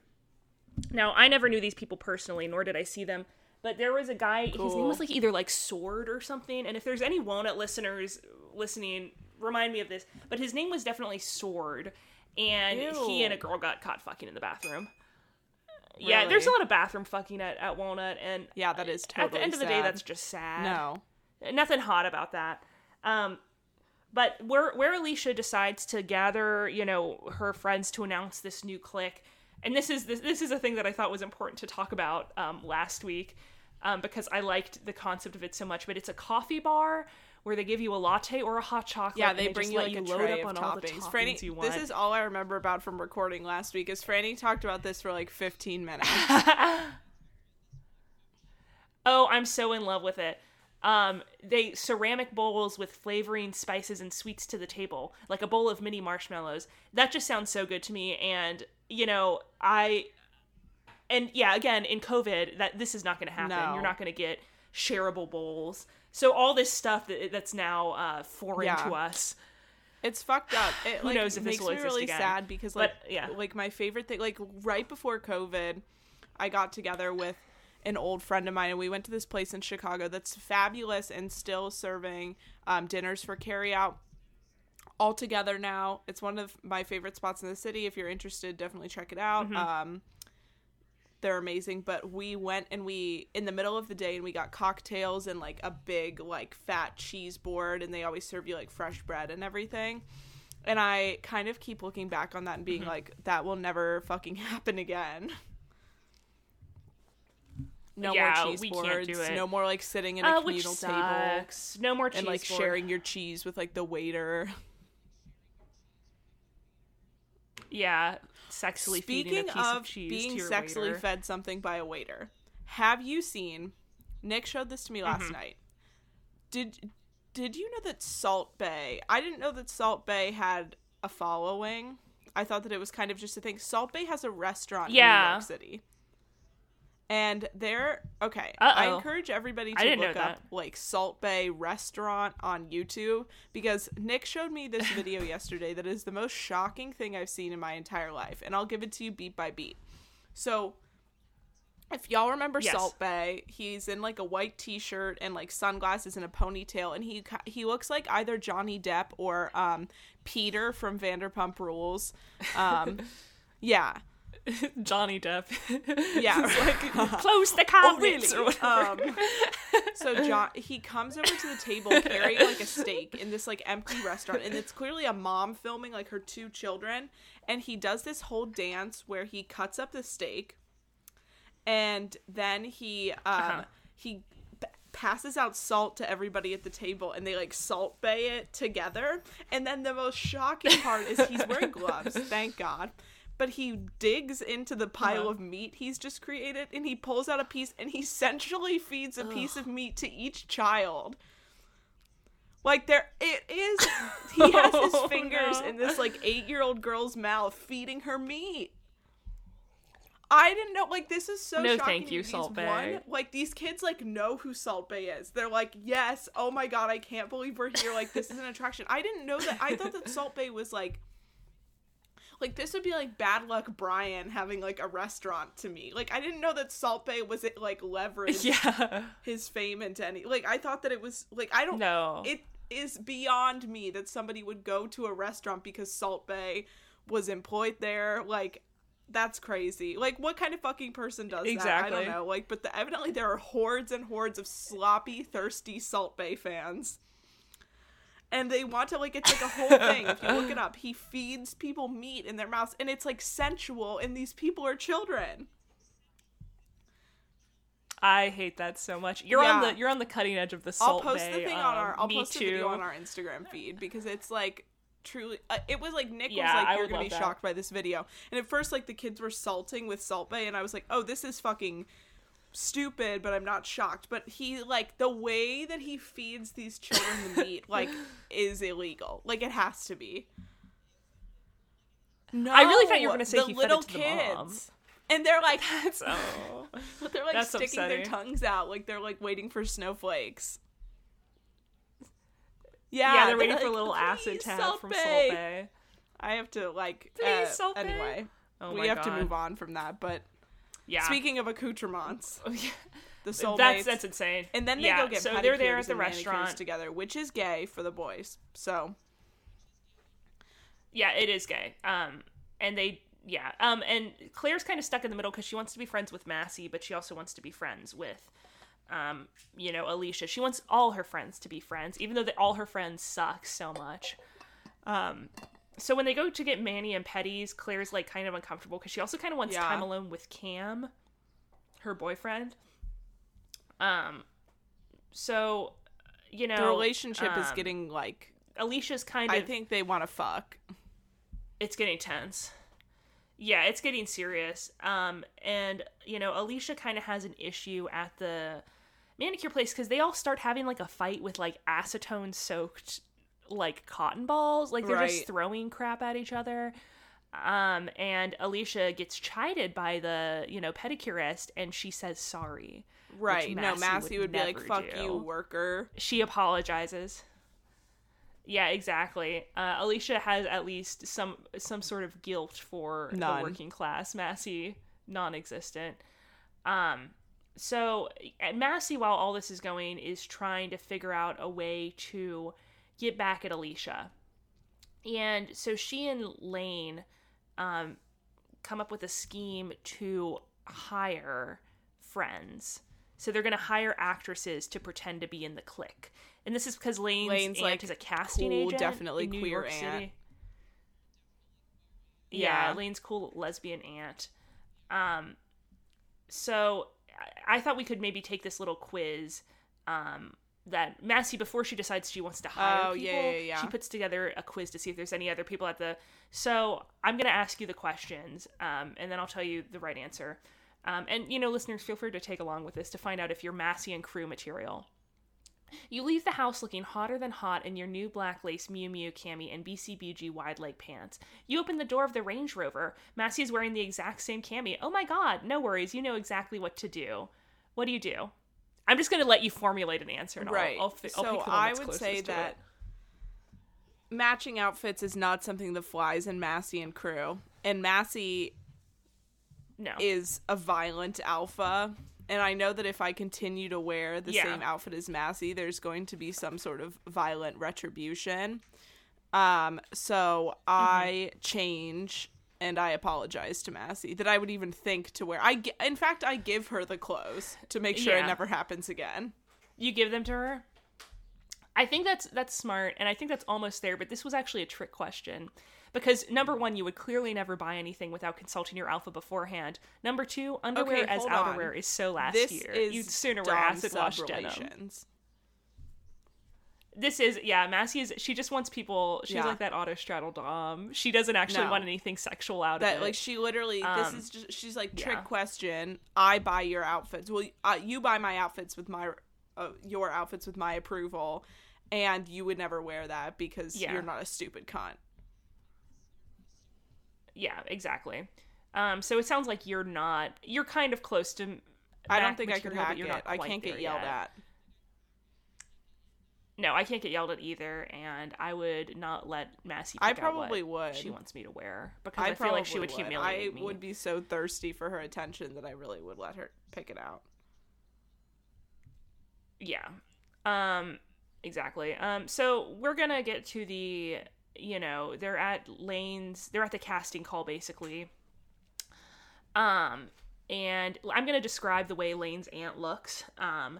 Now, I never knew these people personally, nor did I see them, but there was a guy his name was like either like Sword or something, and if there's any Walnut listeners listening, remind me of this, but his name was definitely Sword, and he and a girl got caught fucking in the bathroom. Yeah, there's a lot of bathroom fucking at, at Walnut, and yeah that is terrible. at the end of the day, that's just sad no nothing hot about that. Um, but where where Alicia decides to gather, you know, her friends to announce this new clique, and this is this, this is a thing that I thought was important to talk about um, last week, um, because I liked the concept of it so much. But it's a coffee bar where they give you a latte or a hot chocolate. yeah and they just bring you like a load tray up of on all the toppings toppings franny you want. this is all i remember about from recording last week is franny talked about this for like 15 minutes Oh, I'm so in love with it. Um, they ceramic bowls with flavoring, spices, and sweets to the table, like a bowl of mini marshmallows. That just sounds so good to me. And you know, I, and yeah, again, in COVID, that this is not going to happen. No. You're not going to get shareable bowls. So all this stuff that, that's now uh, foreign Yeah. to us. It's fucked up. It Who like, knows if this makes will me really again. sad because like But, yeah. like my favorite thing like right before COVID, I got together with an old friend of mine and we went to this place in Chicago that's fabulous and still serving um, dinners for carry out all together now. It's one of my favorite spots in the city. If you're interested, definitely check it out. Mm-hmm. Um, they're amazing. But we went and we in the middle of the day and we got cocktails and like a big like fat cheese board and they always serve you like fresh bread and everything. And I kind of keep looking back on that and being like, that will never fucking happen again. No Yeah, more cheese boards. No more like sitting in a Uh, communal table. No more cheese and like board. sharing your cheese with like the waiter. Yeah, sexually feeding Speaking a piece of, of cheese being to your sexually waiter. fed something by a waiter, have you seen? Nick showed this to me last Mm-hmm. night. Did Did you know that Salt Bae? I didn't know that Salt Bae had a following. I thought that it was kind of just a thing. Salt Bae has a restaurant in New York City. And they're okay. I Uh-oh. encourage everybody to look up like Salt Bae restaurant on YouTube because Nick showed me this video yesterday that is the most shocking thing I've seen in my entire life, and I'll give it to you beat by beat. So, if y'all remember Yes. Salt Bae, he's in like a white T-shirt and like sunglasses and a ponytail, and he he looks like either Johnny Depp or um, Peter from Vanderpump Rules. Um, yeah, Johnny Depp. yeah. Close the Oh, cabinets. or really? Um, so John, he comes over to the table carrying like a steak in this like empty restaurant, and it's clearly a mom filming like her two children, and he does this whole dance where he cuts up the steak, and then he um Uh-huh. he passes out salt to everybody at the table, and they like salt bae it together, and then the most shocking part is he's wearing gloves, thank God. But he digs into the pile Uh-huh. of meat he's just created and he pulls out a piece and he sensually feeds a piece of meat to each child. Like there it is he has his Oh, fingers no. in this like 8-year-old girl's mouth feeding her meat. I didn't know like this is so No, shocking. thank you, Salt Bae. One, like these kids like know who Salt Bae is. They're like, "Yes, oh my god, I can't believe we're here. Like this is an attraction." I didn't know that. I thought that Salt Bae was like like this would be like bad luck Brian having like a restaurant to me. Like I didn't know that Salt Bae was it like leveraged yeah. his fame into any. Like I thought that it was like I don't know. It is beyond me that somebody would go to a restaurant because Salt Bae was employed there. Like that's crazy. Like what kind of fucking person does that? I don't know. Like but the, evidently there are hordes and hordes of sloppy, thirsty Salt Bae fans. And they want to like it's like a whole thing. If you look it up, he feeds people meat in their mouths and it's like sensual and these people are children. I hate that so much. You're on the you're on the cutting edge of the salt. I'll post the Bay, thing on our um, I'll post the video on our Instagram feed because it's like truly uh, it was like Nick Yeah, was like you're gonna be that. shocked by this video and at first like the kids were salting with Salt Bae and I was like oh this is fucking stupid but I'm not shocked but he like the way that he feeds these children the meat like is illegal like it has to be no I really thought you were gonna say the he fed it little to the kids mom. and they're like That's oh. but they're like That's sticking their tongues out like they're like waiting for snowflakes. Yeah, yeah, they're waiting for a little acid "Please, tab Salt from Bae." Salt Bae. I have to like Please, uh, anyway. Oh we have to move on from that. But Yeah. speaking of accoutrements, the soulmates, that's that's insane. and then they yeah, go get so they're there at the restaurant. together, which is gay for the boys. So Yeah, it is gay. Um, and they, yeah. Um, and Claire's kind of stuck in the middle because she wants to be friends with Massie, but she also wants to be friends with, um, you know, Alicia. She wants all her friends to be friends, even though they, all her friends suck so much. Um, so when they go to get Manny and Petty's, Claire's like kind of uncomfortable because she also kind of wants Yeah. time alone with Cam, her boyfriend. Um, so you know, the relationship is um, getting like Alicia's kind of I think they want to fuck. it's getting tense. Yeah, it's getting serious. Um, and you know, Alicia kind of has an issue at the manicure place because they all start having like a fight with like acetone soaked like cotton balls. Like they're Right. just throwing crap at each other. Um, and Alicia gets chided by the you know pedicurist, and she says sorry. Right. no, Massie Massie would, be like, fuck do you, worker. she apologizes. Yeah, exactly. Uh, Alicia has at least some some sort of guilt for None. the working class. Massie, non-existent. Um, so Massie, while all this is going, is trying to figure out a way to get back at Alicia, and so she and Layne um, come up with a scheme to hire friends. So they're going to hire actresses to pretend to be in the clique. And this is because Layne's, Layne's, aunt like, is a casting cool, agent. definitely in New queer York aunt. City. Yeah, Yeah. Layne's cool lesbian aunt. Um, so I, I thought we could maybe take this little quiz um, that Massie before she decides she wants to hire Oh, people, yeah, yeah, yeah. she puts together a quiz to see if there's any other people at the. So I'm gonna ask you the questions, um, and then I'll tell you the right answer. Um, and you know, listeners, feel free to take along with this to find out if you're Massie and crew material. You leave the house looking hotter than hot in your new black lace Miu Miu cami and BCBG wide leg pants. You open the door of the Range Rover. Massie is wearing the exact same cami. Oh my god, no worries, you know exactly what to do. What do you do? I'm just going to let you formulate an answer. And right. I'll, I'll, fi- I'll so one I would say that it. matching outfits is not something that flies in Massie and crew. And Massie no. is a violent alpha. And I know that if I continue to wear the Yeah. same outfit as Massie, there's going to be some sort of violent retribution. Um, so I change and I apologize to Massie that I would even think to wear. I, in fact, I give her the clothes to make sure Yeah. it never happens again. you give them to her i think that's that's smart and i think that's almost there but this was actually a trick question because number one you would clearly never buy anything without consulting your alpha beforehand number two underwear Okay, as hold on. outerwear is so last This year is you'd sooner wear acid wash denim. This is yeah massie is she just wants people she's Yeah. like that Autostraddle dom she doesn't actually No. want anything sexual out that of it like she literally Um, this is just she's like trick yeah. question i buy your outfits well uh, you buy my outfits with my uh, your outfits with my approval and you would never wear that because Yeah. you're not a stupid cunt yeah exactly um so it sounds like you're not you're kind of close to i don't think i could hack you're it not i can't get yelled yet. at No, I can't get yelled at either, and I would not let Massie. I probably what would. She wants me to wear because i, I, feel like she probably would humiliate i me. would be so thirsty for her attention that i really would let her pick it out Yeah. Um. Exactly. Um. So we're gonna get to the. You know, they're at Layne's. They're at the casting call basically. Um. And I'm gonna describe the way Layne's aunt looks. Um.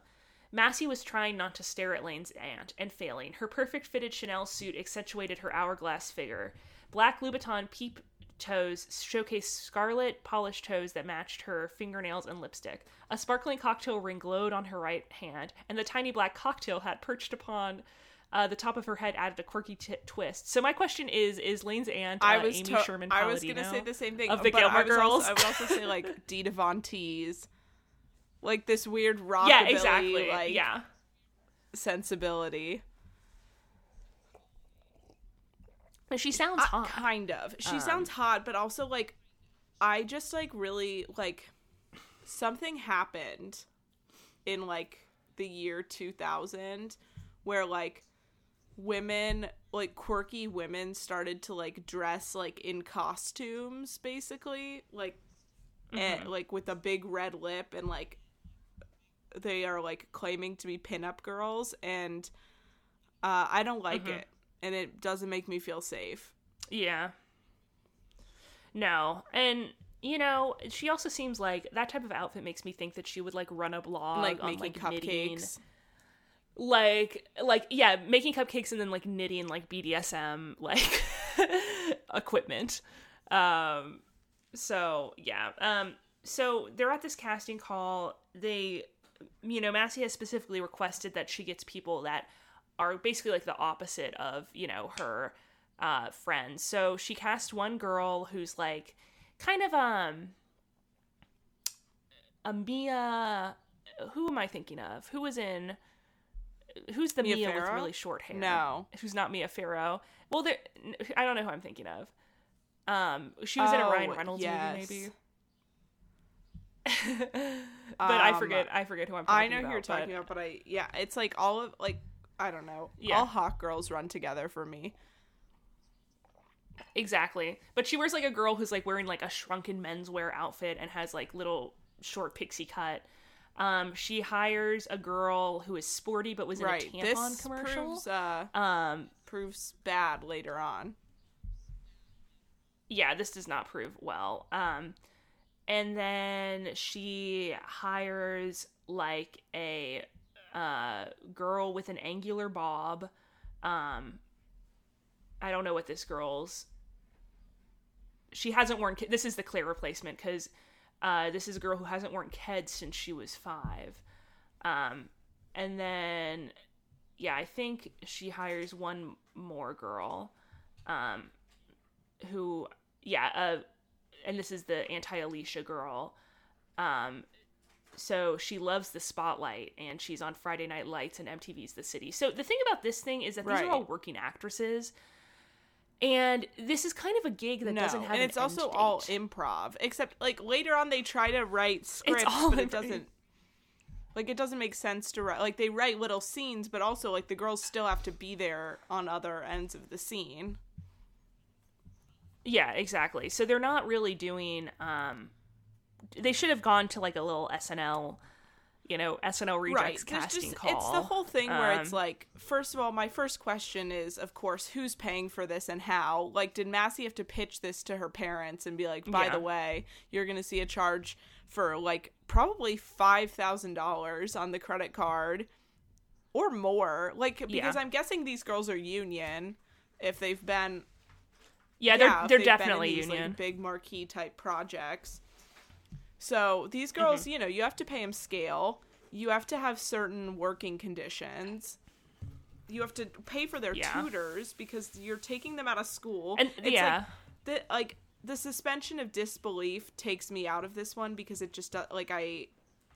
Massie was trying not to stare at Layne's aunt and failing. Her perfect fitted Chanel suit accentuated her hourglass figure. Black Louboutin peep toes showcased scarlet polished toes that matched her fingernails and lipstick. A sparkling cocktail ring glowed on her right hand, and the tiny black cocktail hat perched upon uh, the top of her head added a quirky t- twist. So my question is: Is Layne's aunt uh, I was Amy to- Sherman? I was gonna say the same thing of the Gilmore I was also- Girls. I would also say like Dita Von Teese, like this weird rockabilly, yeah, exactly. like yeah, sensibility. But she sounds Uh, hot. Kind of. She Um, sounds hot, but also like I just like really like something happened in like the year 2000 where like women like quirky women started to like dress like in costumes basically like and, like with a big red lip and like they are like claiming to be pinup girls and uh, I don't like it and it doesn't make me feel safe. Yeah. No, and you know, she also seems like that type of outfit makes me think that she would like run a blog like on making like knitting, cupcakes. like like yeah, making cupcakes and then like knitting like BDSM like equipment. Um, so yeah, um, so they're at this casting call. They, you know, Massie has specifically requested that she gets people that are basically like the opposite of you know her uh friends. So she cast one girl who's like kind of um a Mia. Who am I thinking of? Who was in? Who's the Mia Mia, with really short hair? No. who's not Mia Farrow. Well, there. I don't know who I'm thinking of. Um, she was in a Ryan Oh, Reynolds yes. movie, maybe. but I Um, forget. I forget who I'm. talking I know about, who you're talking but- about, but I yeah, it's like all of like I don't know. Yeah. All hot girls run together for me. Exactly. But she wears like a girl who's like wearing like a shrunken menswear outfit and has like little short pixie cut. Um, she hires a girl who is sporty but was in right. a tampon This commercial. proves uh um, proves bad later on. yeah, this does not prove well. Um, and then she hires like a uh, girl with an angular bob. Um, I don't know what this girl's. She hasn't worn. This is the Claire replacement because uh, this is a girl who hasn't worn Ked since she was five. Um, and then yeah, I think she hires one more girl, um, who yeah, uh, and this is the anti Alicia girl. Um, so she loves the spotlight and she's on Friday Night Lights and MTV's The City. So the thing about this thing is that these Right. are all working actresses. And this is kind of a gig that no, doesn't have and an it's also end all improv. Except like later on, they try to write scripts, but it doesn't. Like it doesn't make sense to write. Like they write little scenes, but also like the girls still have to be there on other ends of the scene. Yeah, exactly. So they're not really doing um they should have gone to like a little SNL, you know, SNL Rejects There's casting just- call. It's the whole thing where it's Um, like, first of all, my first question is, of course, who's paying for this and how? Like, did Massie have to pitch this to her parents and be like, by Yeah. the way, you're going to see a charge for like probably $5,000 on the credit card or more? Like, because Yeah. I'm guessing these girls are union if they've been. Yeah, they're yeah, they're they've been in definitely these, like, union. big marquee type projects. So these girls, Mm-hmm. you know, you have to pay them scale. You have to have certain working conditions. You have to pay for their Yeah. tutors because you're taking them out of school. And- it's yeah. like the like the suspension of disbelief takes me out of this one because it just like I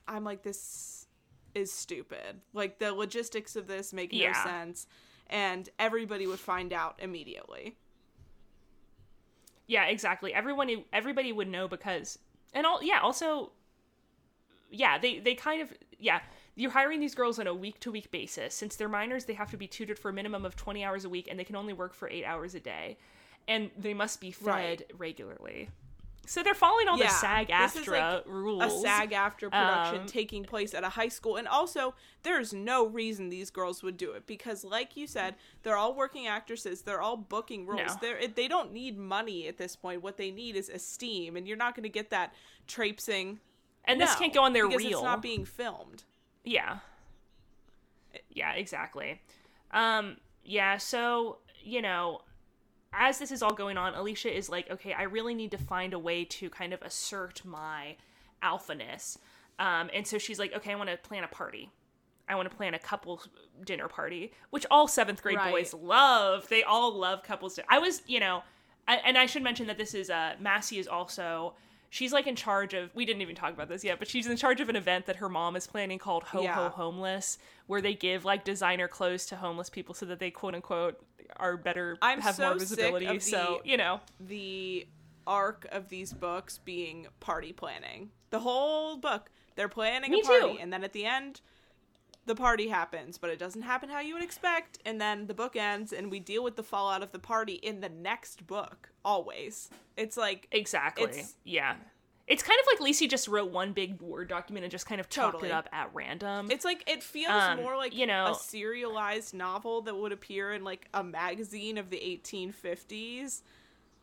I'm like this is stupid. Like the logistics of this make no sense and everybody would find out immediately. Yeah, exactly. Everyone everybody would know because and all yeah, also yeah, they they kind of yeah, you're hiring these girls on a week to week basis. Since they're minors, they have to be tutored for a minimum of 20 hours a week and they can only work for 8 hours a day. And they must be fed Right. regularly. So they're following all the SAG this is, AFTRA like, rules. A SAG-AFTRA production Um, taking place at a high school. And also, there's no reason these girls would do it because, like you said, they're all working actresses. They're all booking roles. No. They're, they don't need money at this point. What they need is esteem. And you're not going to get that traipsing. and this can't go on their because reel. It's not being filmed. Yeah. Yeah, exactly. Um, yeah, so, you know, as this is all going on, Alicia is like, okay, I really need to find a way to kind of assert my alphaness. Um, and so she's like, okay, I want to plan a party. I want to plan a couples dinner party, which all seventh grade Right. boys love. They all love couples. Din- I was, you know, I, and I should mention that this is uh, Massie is also she's like in charge of. We didn't even talk about this yet, but she's in charge of an event that her mom is planning called Ho Ho Homeless, where they give like designer clothes to homeless people so that they quote unquote are better, I'm have so more visibility. so you know, The arc of these books being party planning. The whole book, they're planning Me a party, too. and then at the end, the party happens, but it doesn't happen how you would expect, and then the book ends, and we deal with the fallout of the party in the next book. Always, it's like exactly. It's- yeah. It's kind of like Lacey just wrote one big Word document and just kind of chopped Totally. it up at random. it's like it feels Um, more like you know- a serialized novel that would appear in like a magazine of the 1850s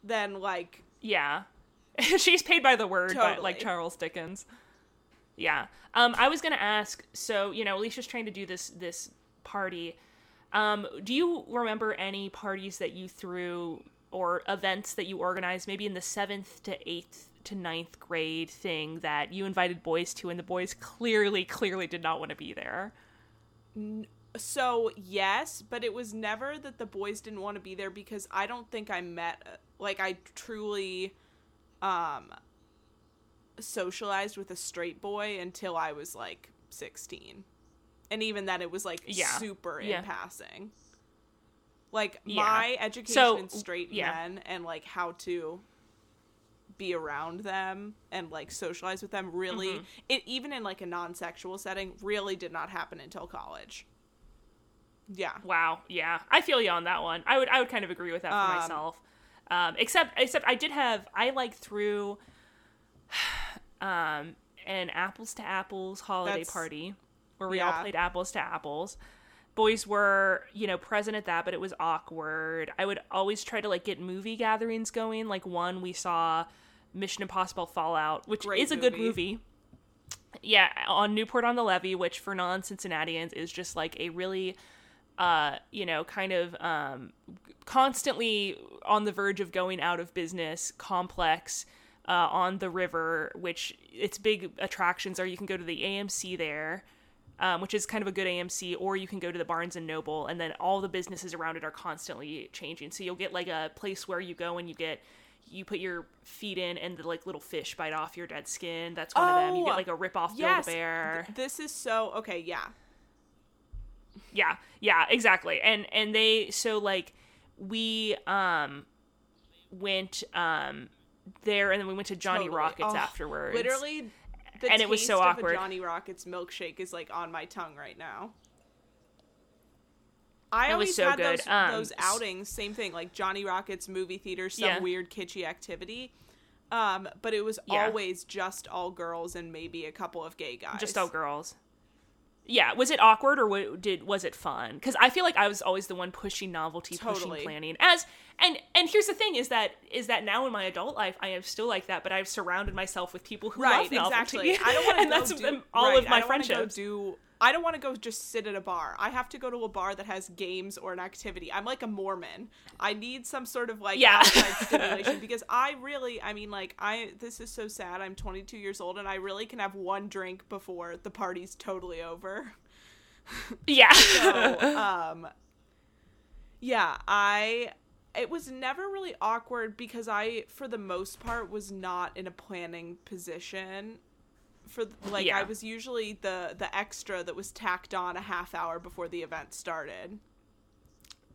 than like Yeah. She's paid by the word, by, like Charles Dickens. Yeah. Um, I was gonna ask. So you know, Alicia's trying to do this this party. Um, do you remember any parties that you threw or events that you organized, maybe in the seventh to eighth to ninth grade thing that you invited boys to, and the boys clearly, clearly did not want to be there? So yes, but it was never that the boys didn't want to be there because I don't think I met like I truly um socialized with a straight boy until I was like 16. And even then it was like Yeah. super in passing. Like Yeah. my education So, in straight yeah. men and like how to be around them and like socialize with them really Mm-hmm. it even in like a non-sexual setting really did not happen until college. Yeah. Wow. Yeah, I feel you on that one. I would I would kind of agree with that for Um, myself. Um, except except I did have I like threw um an apples to apples holiday That's- party where we all played apples to apples. Boys were, you know, present at that, but it was awkward. I would always try to like get movie gatherings going. Like one we saw Mission Impossible Fallout, which Great is a good movie. movie. Yeah, on Newport on the Levee, which for non Cincinnatians is just like a really uh, you know, kind of um, constantly on the verge of going out of business complex uh, on the river, which its big attractions are you can go to the AMC there. um, which is kind of a good AMC, or you can go to the Barnes and Noble, and then all the businesses around it are constantly changing. So you'll get like a place where you go and you get you put your feet in, and the like little fish bite off your dead skin. That's one of them. You Oh, get like a rip off Yes. Build Bear. th- This is so okay. Yeah. Yeah, yeah, exactly. And and they so like we um went um there and then we went to Johnny Totally. Rockets Oh, afterwards. Literally, the And it was so taste of awkward. Johnny Rockets milkshake is like on my tongue right now. I It always so had good. those Um, those outings. Same thing, like Johnny Rockets movie theater, some Yeah. weird kitschy activity. Um, but it was Yeah. always just all girls and maybe a couple of gay guys. just all girls. Yeah, was it awkward or wa- did was it fun? Because I feel like I was always the one pushing novelty, Totally. pushing planning. As and and here's the thing: is that is that now in my adult life I am still like that, but I've surrounded myself with people who right, love novelty. exactly. I don't want to that's do, all right, of my I don't friendships. Do I don't want to go just sit at a bar. I have to go to a bar that has games or an activity. I'm like a Mormon. I need some sort of like Yeah. outside stimulation because I really, I mean, like I. This is so sad. I'm 22 years old and I really can have one drink before the party's totally over. yeah, So, um, yeah, I. It was never really awkward because I, for the most part, was not in a planning position. For like, Yeah. I was usually the the extra that was tacked on a half hour before the event started.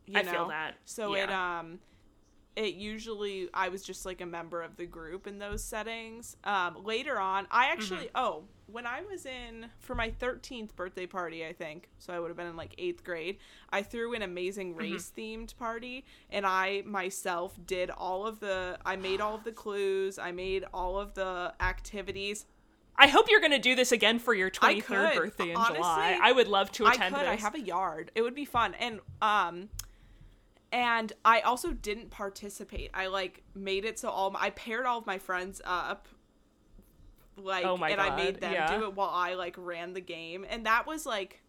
You I feel that. So it um, it usually I was just like a member of the group in those settings. Um, later on, I actually Mm-hmm. oh when I was in for my 13th birthday party, I think so I would have been in like eighth grade. I threw an amazing Mm-hmm. race themed party, and I myself did all of the I made all of the clues, I made all of the activities. I hope you're going to do this again for your 23rd could. birthday in Honestly, July. I would love to attend I could. this. I have a yard. It would be fun. And um and I also didn't participate. I like made it so all my, I paired all of my friends up like Oh my and I made them yeah. do it while I like ran the game. And that was like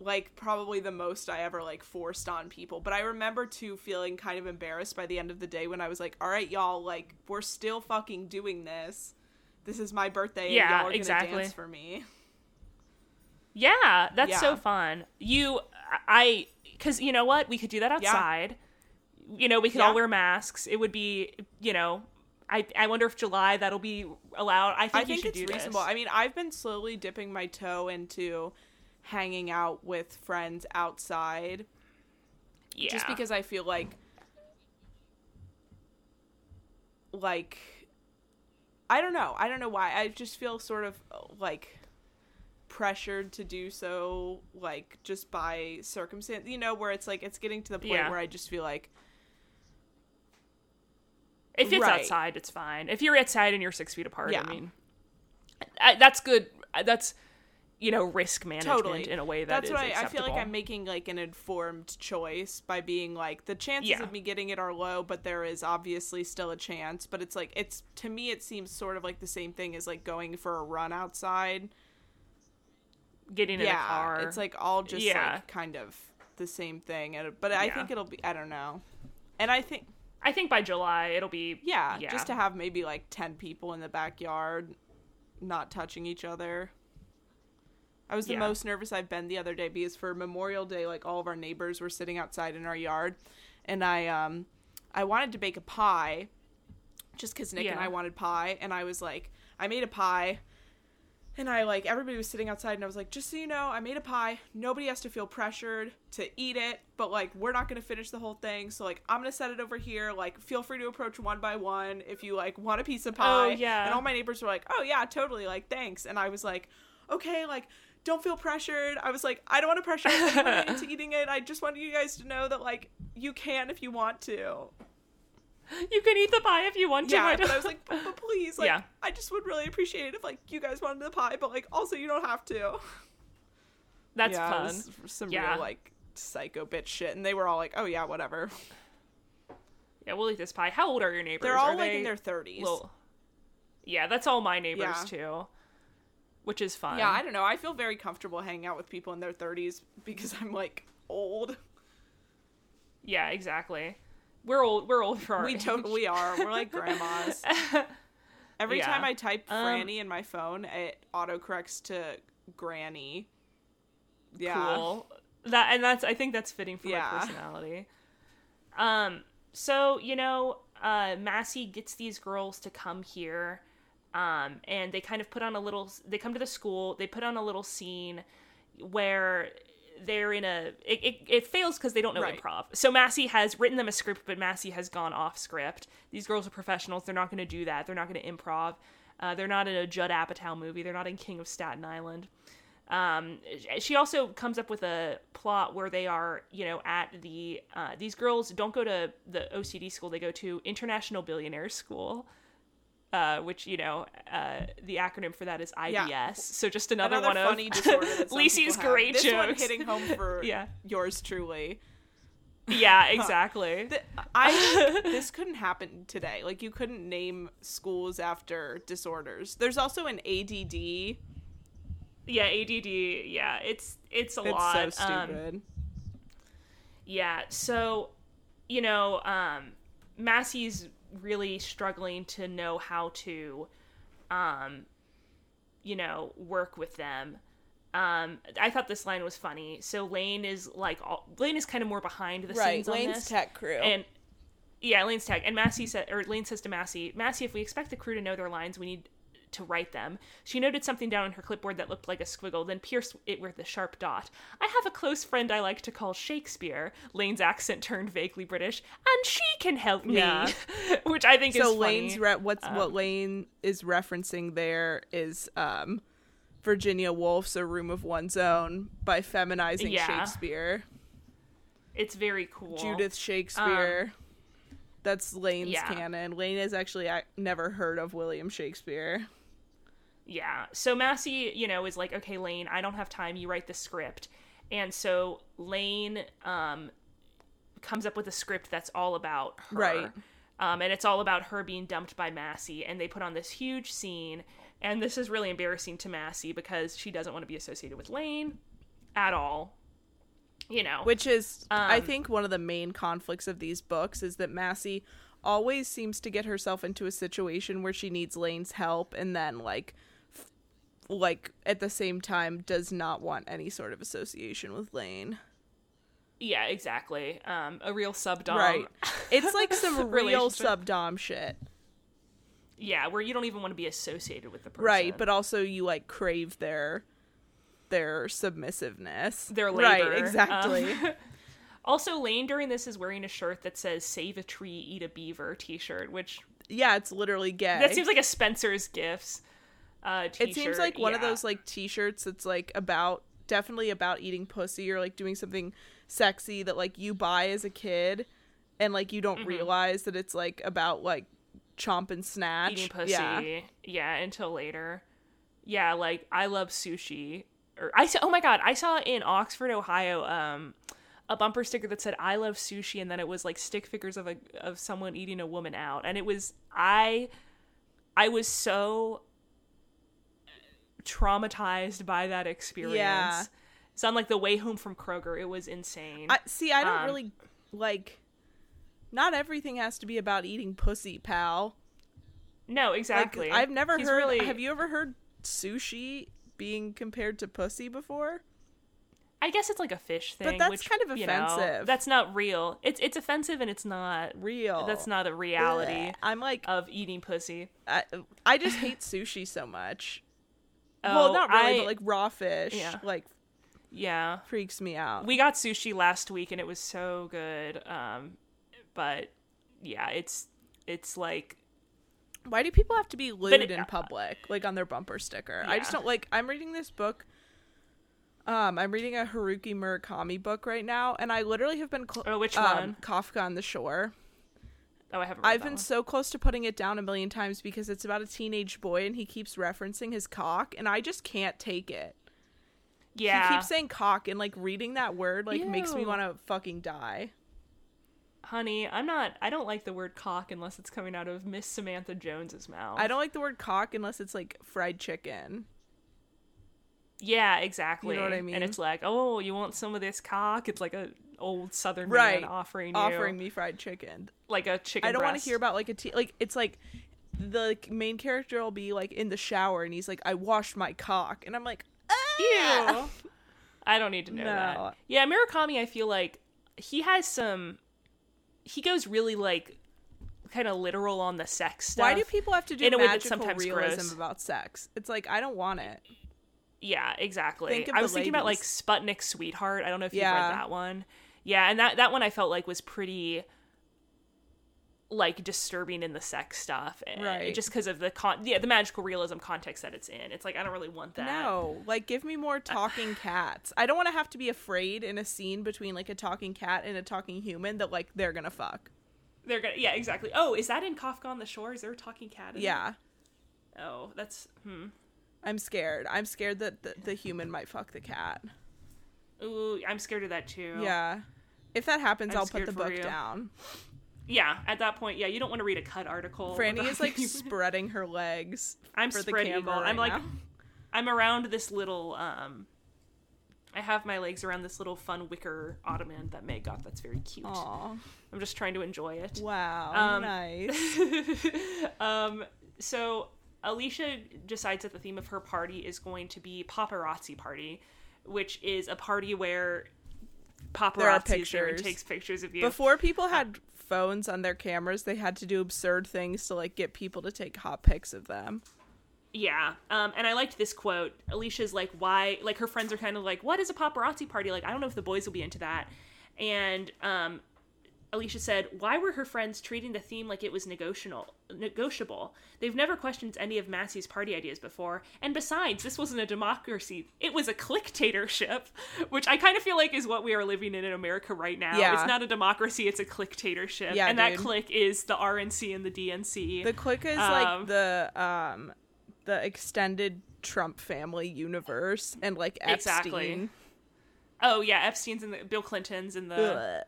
like probably the most I ever like forced on people. But I remember too feeling kind of embarrassed by the end of the day when I was like, "All right, y'all, like we're still fucking doing this. This is my birthday and Yeah, exactly. gonna dance for me." Yeah, that's Yeah. so fun. You, I, because you know what? We could do that Yeah. outside. You know, we could Yeah. all wear masks. It would be, you know, I, I wonder if July that'll be allowed. I think, I you think should it's do reasonable. This. I mean, I've been slowly dipping my toe into hanging out with friends outside yeah. just because I feel like like I don't know. I don't know why. I just feel sort of uh, like pressured to do so like just by circumstance, you know, where it's like it's getting to the point Yeah. where I just feel like if it's right. outside, it's fine. If you're outside and you're six feet apart, Yeah. I mean, I, that's good. That's you know risk management totally in a way that that's what I, I feel like i'm making like an informed choice by being like the chances Yeah. of me getting it are low but there is obviously still a chance but it's like it's to me it seems sort of like the same thing as like going for a run outside getting in yeah a car. it's like all just Yeah. like kind of the same thing but i Yeah. think it'll be i don't know and i think I think by July it'll be yeah, yeah. just to have maybe like 10 people in the backyard not touching each other I was the Yeah. most nervous I've been the other day because for Memorial Day, like all of our neighbors were sitting outside in our yard, and I um, I wanted to bake a pie, just because Nick and I wanted pie, and I was like, I made a pie, and I like everybody was sitting outside, and I was like, just so you know, I made a pie. Nobody has to feel pressured to eat it, but like we're not gonna finish the whole thing, so like I'm gonna set it over here. Like feel free to approach one by one if you like want a piece of pie. Oh, yeah. And all my neighbors were like, oh yeah, totally, like thanks, and I was like, okay, like don't feel pressured. I was like, I don't want to pressure anyone into eating it. I just wanted you guys to know that like you can if you want to. you can eat the pie if you want to. Yeah, I but I was like, but, but please, like, Yeah. I just would really appreciate it if like you guys wanted the pie, but like also you don't have to. that's yeah, fun. Some Yeah. real like psycho bitch shit, and they were all like, oh yeah, whatever. Yeah, we'll eat this pie. How old are your neighbors? They're all Are like they in their thirties. little- Yeah, that's all my neighbors Yeah. too, which is fun. Yeah, I don't know. I feel very comfortable hanging out with people in their thirties because I'm like old. yeah, exactly. We're old. We're old for our We age. totally are. We're like grandmas. Every Yeah. time I type Um, Franny in my phone, it autocorrects to Granny. Yeah. cool. That and that's I think that's fitting for Yeah. my personality. Um so, you know, uh Massie gets these girls to come here um and they kind of put on a little they come to the school, they put on a little scene where they're in a it, it, it fails because they don't know Right. improv. So massie has written them a script but massie has gone off script. These girls are professionals. They're not going to do that. They're not going to improv. Uh, they're not in a judd apatow movie. They're not in king of staten island. Um, she also comes up with a plot where they are, you know, at the uh, these girls don't go to the OCD school; they go to International billionaire School, uh, which you know, uh, the acronym for that is IBS. Yeah. So just another, Another one funny of disorder that some Lacey's people have. great this jokes. one hitting home for Yeah. yours truly. yeah, exactly. Th- I this couldn't happen today. Like you couldn't name schools after disorders. There's also an ADD. yeah, ADD. Yeah, it's it's a It's lot. so Um, stupid. Yeah, so you know, um Massie's really struggling to know how to um you know, work with them. Um I thought this line was funny. So Layne is like all, Layne is kind of more behind the right, scenes on this. tech crew. And yeah, Layne's tech. And Massie said, or Layne says to Massie, Massie, if we expect the crew to know their lines, we need to write them. She noted something down on her clipboard that looked like a squiggle, then pierced it with a sharp dot. I have a close friend I like to call Shakespeare. Layne's accent turned vaguely British, and she can help me. Yeah. Which I think is so. Layne's re- what's what Layne is referencing there is um Virginia Woolf's A Room of One's Own by feminizing Yeah. Shakespeare. it's very cool. Judith Shakespeare. That's Layne's yeah. canon. Layne has actually ac- never heard of William Shakespeare. Yeah. So Massie, you know, is like, okay, Layne, I don't have time. You write the script. And so Layne um, comes up with a script that's all about her. Right. Um, and it's all about her being dumped by Massie. And they put on this huge scene. And this is really embarrassing to Massie because she doesn't want to be associated with Layne at all. You know. Which is, I Um, think, one of the main conflicts of these books is that Massie always seems to get herself into a situation where she needs Layne's help and then, like, like at the same time does not want any sort of association with Layne. yeah, exactly. Um, a real subdom. right. It's like some real sub dom shit. Yeah, where you don't even want to be associated with the person. Right, but also you like crave their their submissiveness. Their labor. Right, exactly. Um, Also, Layne during this is wearing a shirt that says "Save a tree, eat a beaver" T-shirt, which yeah, it's literally gay. that seems like a Spencer's Gifts uh, it seems like one of those like t-shirts that's like about definitely about eating pussy or like doing something sexy that like you buy as a kid and like you don't Mm-hmm. realize that it's like about like chomp and snatch. eating pussy. Yeah. Yeah. until later. Yeah, like I love sushi. Or I saw. Oh my god, I saw in Oxford, Ohio, um, a bumper sticker that said "I love sushi," and then it was like stick figures of a of someone eating a woman out, and it was I. I was so traumatized by that experience. Yeah. It's on like the way home from Kroger. It was insane. I see I don't Um, really like not everything has to be about eating pussy, pal. no, Like exactly. I've never He's heard really- have you ever heard sushi being compared to pussy before? I guess it's like a fish thing, but that's which, kind of you know, offensive. that's not real. It's it's offensive and it's not Real. That's not a reality. I'm like of eating pussy. I, I just hate sushi so much. Oh, well, not really, I- but like raw fish, Yeah. like yeah. freaks me out. We got sushi last week and it was so good. Um, but yeah, it's it's like Why do people have to be lewd it- in public, like on their bumper sticker? I just don't like. I'm reading this book. Um, I'm reading a Haruki Murakami book right now, and I literally have been. Cl- Oh, which um, one? Kafka on the Shore. Oh, I haven't. Read I've been one. so close to putting it down a million times because it's about a teenage boy and he keeps referencing his cock, and I just can't take it. yeah. He keeps saying cock, and like reading that word like makes me want to fucking die. Honey, I'm not. I don't like the word cock unless it's coming out of Miss Samantha Jones's mouth. I don't like the word cock unless it's like fried chicken. Yeah, exactly. You know what I mean? And it's like, oh, you want some of this cock? It's like a old Southern Right. man offering you Offering me fried chicken. like a chicken. I don't want to hear about like a tea. Like it's like the main character will be like in the shower and he's like, "I washed my cock," and I'm like, "Ah!" Ew. I don't need to know No. that. Yeah, Murakami, I feel like he has some. He goes really like, kind of literal on the sex stuff. Why do people have to do in a way that's magical sometimes realism gross. about sex? It's like I don't want it. Yeah, exactly. I was thinking about like. Sputnik Sweetheart. I don't know if you've read that one. Yeah, and that that one I felt like was pretty like disturbing in the sex stuff, eh, Right. Just because of the con, yeah, the magical realism context that it's in. It's like I don't really want that. No, like give me more talking cats. I don't want to have to be afraid in a scene between like a talking cat and a talking human that like they're gonna fuck. they're gonna. Yeah, exactly. Oh, is that in Kafka on the Shore? Is there a talking cat? In Yeah, it? Oh, that's hmm. I'm scared. I'm scared that the, the human might fuck the cat. Ooh, I'm scared of that too. Yeah, if that happens, I'm I'll put the book you. down. Yeah, at that point, yeah, you don't want to read a cut article. Franny is like spreading her legs. I'm for the spread camera eagle. right I'm like, now. I'm around this little. um I have my legs around this little fun wicker ottoman that Meg got. That's very cute. Aw, I'm just trying to enjoy it. wow, Um, nice. um, so Alicia decides that the theme of her party is going to be paparazzi party, which is a party where paparazzi there and takes pictures of you. Before people had phones on their cameras, they had to do absurd things to like get people to take hot pics of them. Yeah. Um, and I liked this quote. Alicia's like, why? Like, her friends are kind of like, what is a paparazzi party? Like, I don't know if the boys will be into that. And um, Alicia said, why were her friends treating the theme like it was negotiable? Negotiable. They've never questioned any of Massie's party ideas before. And besides, this wasn't a democracy; it was a clicktatorship, which I kind of feel like is what we are living in in America right now. Yeah. It's not a democracy; it's a clicktatorship. Yeah, and that dude. click is the RNC and the DNC. The click is Um, like the um the extended Trump family universe and like Exactly. Epstein. Oh yeah, Epstein's in the Bill Clinton's in the Ugh.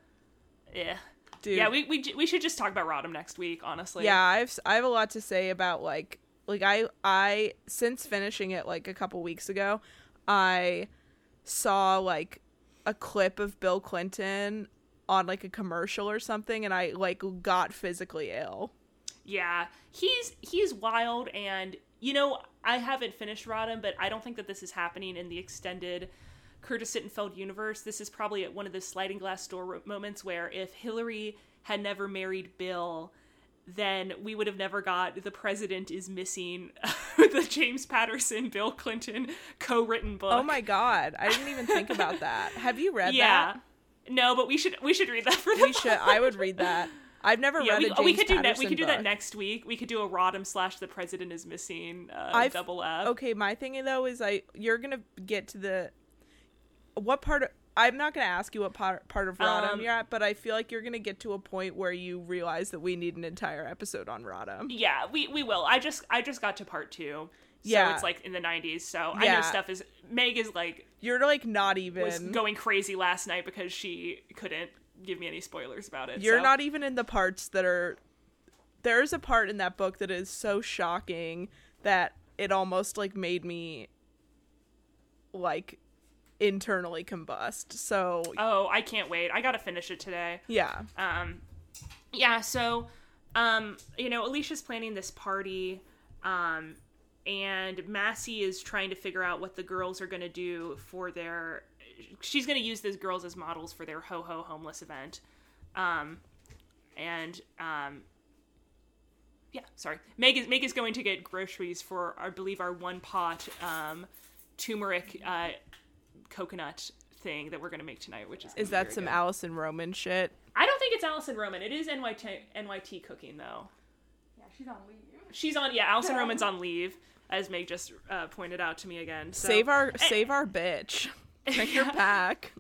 yeah. Dude. Yeah, we, we we should just talk about Rodham next week, honestly. yeah, I've I have a lot to say about like like I I since finishing it like a couple weeks ago, I saw like a clip of Bill Clinton on like a commercial or something and I like got physically ill. Yeah, he's he's wild, and you know I haven't finished Rodham, but I don't think that this is happening in the extended Curtis Sittenfeld universe. This is probably at one of the sliding glass door moments where if Hillary had never married Bill, then we would have never got the president is missing the James Patterson Bill Clinton co-written book. Oh my god, I didn't even think about that. Have you read yeah. that? No, but we should we should read that for the We should I would read that. I've never Yeah, read we, a James we could do that. We could do that book. next week. We could do a Rodham slash the president is missing uh, double F. Okay, my thing though is I you're gonna get to the what part of I'm not gonna ask you what part part of Rodham Um, you're at, but I feel like you're gonna get to a point where you realize that we need an entire episode on Rodham. Yeah, we we will. I just I just got to part two. So Yeah. it's like in the nineties. So I know stuff is Meg is like You're like not even was going crazy last night because she couldn't give me any spoilers about it. you're so- not even in the parts that are there's a part in that book that is so shocking that it almost like made me like internally combust. So Oh, I can't wait. I gotta finish it today. yeah. um yeah so um you know alicia's planning this party um and massie is trying to figure out what the girls are going to do for their she's going to use those girls as models for their ho ho homeless event um and um yeah sorry meg is meg is going to get groceries for i believe our one pot um turmeric uh coconut thing that we're going to make tonight which is is that some good. Alison Roman shit? I don't think it's Alison Roman. It is NYT NYT cooking though. Yeah, she's on leave. She's on yeah. Alison Roman's on leave, as Meg just uh, pointed out to me again. So, Save our save our bitch. Bring her back.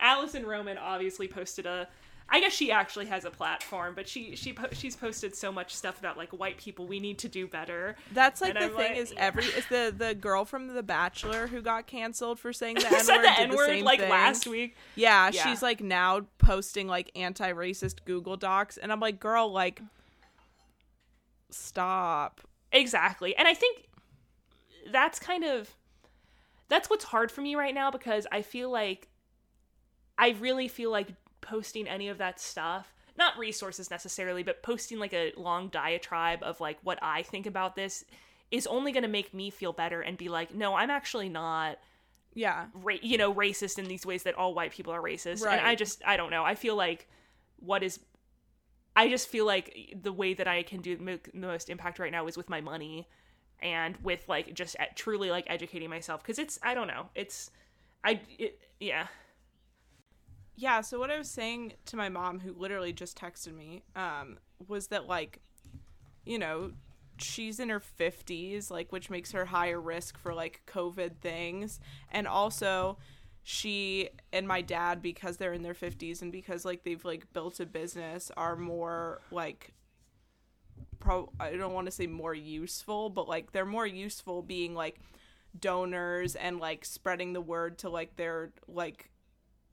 Alison Roman obviously posted a. I guess she actually has a platform, but she she po- she's posted so much stuff about like white people. We need to do better. That's like And the I'm thing like- is every is the the girl from The Bachelor who got canceled for saying the N word the N word same like thing. last week. Yeah, Yeah. she's like now posting like anti-racist Google Docs, and I'm like, girl, like, stop. Exactly. And I think that's kind of that's what's hard for me right now because I feel like I really feel like posting any of that stuff, not resources necessarily, but posting like a long diatribe of like what I think about this is only going to make me feel better and be like, "No, I'm actually not Yeah. ra- you know racist in these ways that all white people are racist. And i just i don't know. I feel like what is i just feel like the way that i can do the the most impact right now is with my money and with like just truly like educating myself because it's i don't know. It's i it, yeah Yeah, so what I was saying to my mom who literally just texted me um was that like you know, she's in her 50s like which makes her higher risk for like covid things. And also she and my dad because they're in their 50s and because like they've like built a business are more like pro I don't want to say more useful but like they're more useful being like donors and like spreading the word to like their like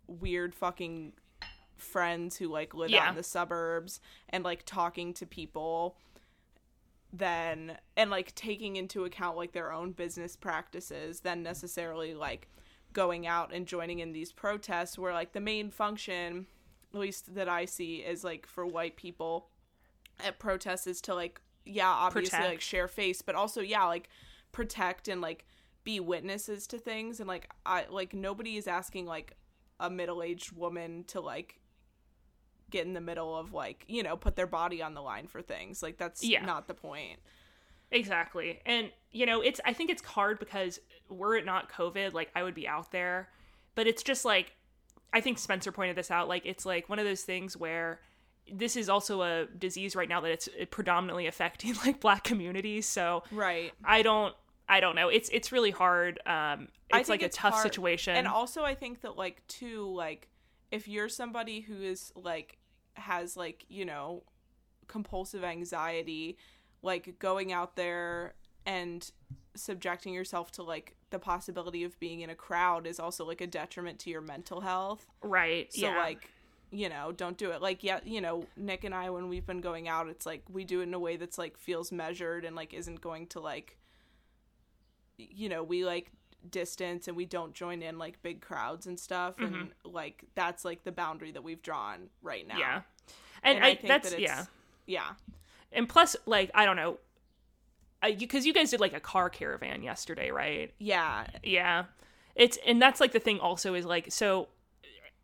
weird fucking friends who like live Yeah. out in the suburbs and like talking to people then and like taking into account like their own business practices than necessarily like going out and joining in these protests where like the main function at least that I see is like for white people at protests is to like yeah obviously like share face but also yeah like protect and like be witnesses to things and like I like nobody is asking like a middle-aged woman to like get in the middle of like you know put their body on the line for things like that's Yeah. not the point Exactly. And you know, it's I think it's hard because were it not COVID, like I would be out there. But it's just like I think Spencer pointed this out, like it's like one of those things where this is also a disease right now that it's predominantly affecting like black communities. So right I don't I don't know. It's it's really hard. Um it's like think a tough hard. situation. And also I think that like too like if you're somebody who is like has like, you know, compulsive anxiety, like going out there and subjecting yourself to like the possibility of being in a crowd is also like a detriment to your mental health. right. So yeah. like you know, don't do it. Like yeah, you know, Nick and I when we've been going out, it's like we do it in a way that's like feels measured and like isn't going to like you know, we like distance and we don't join in like big crowds and stuff and mm-hmm. like that's like the boundary that we've drawn right now. yeah. And, And I, I, think that's that yeah. Yeah. And plus like I don't know because you guys did like a car caravan yesterday, right? Yeah. Yeah. It's and that's like the thing also is like so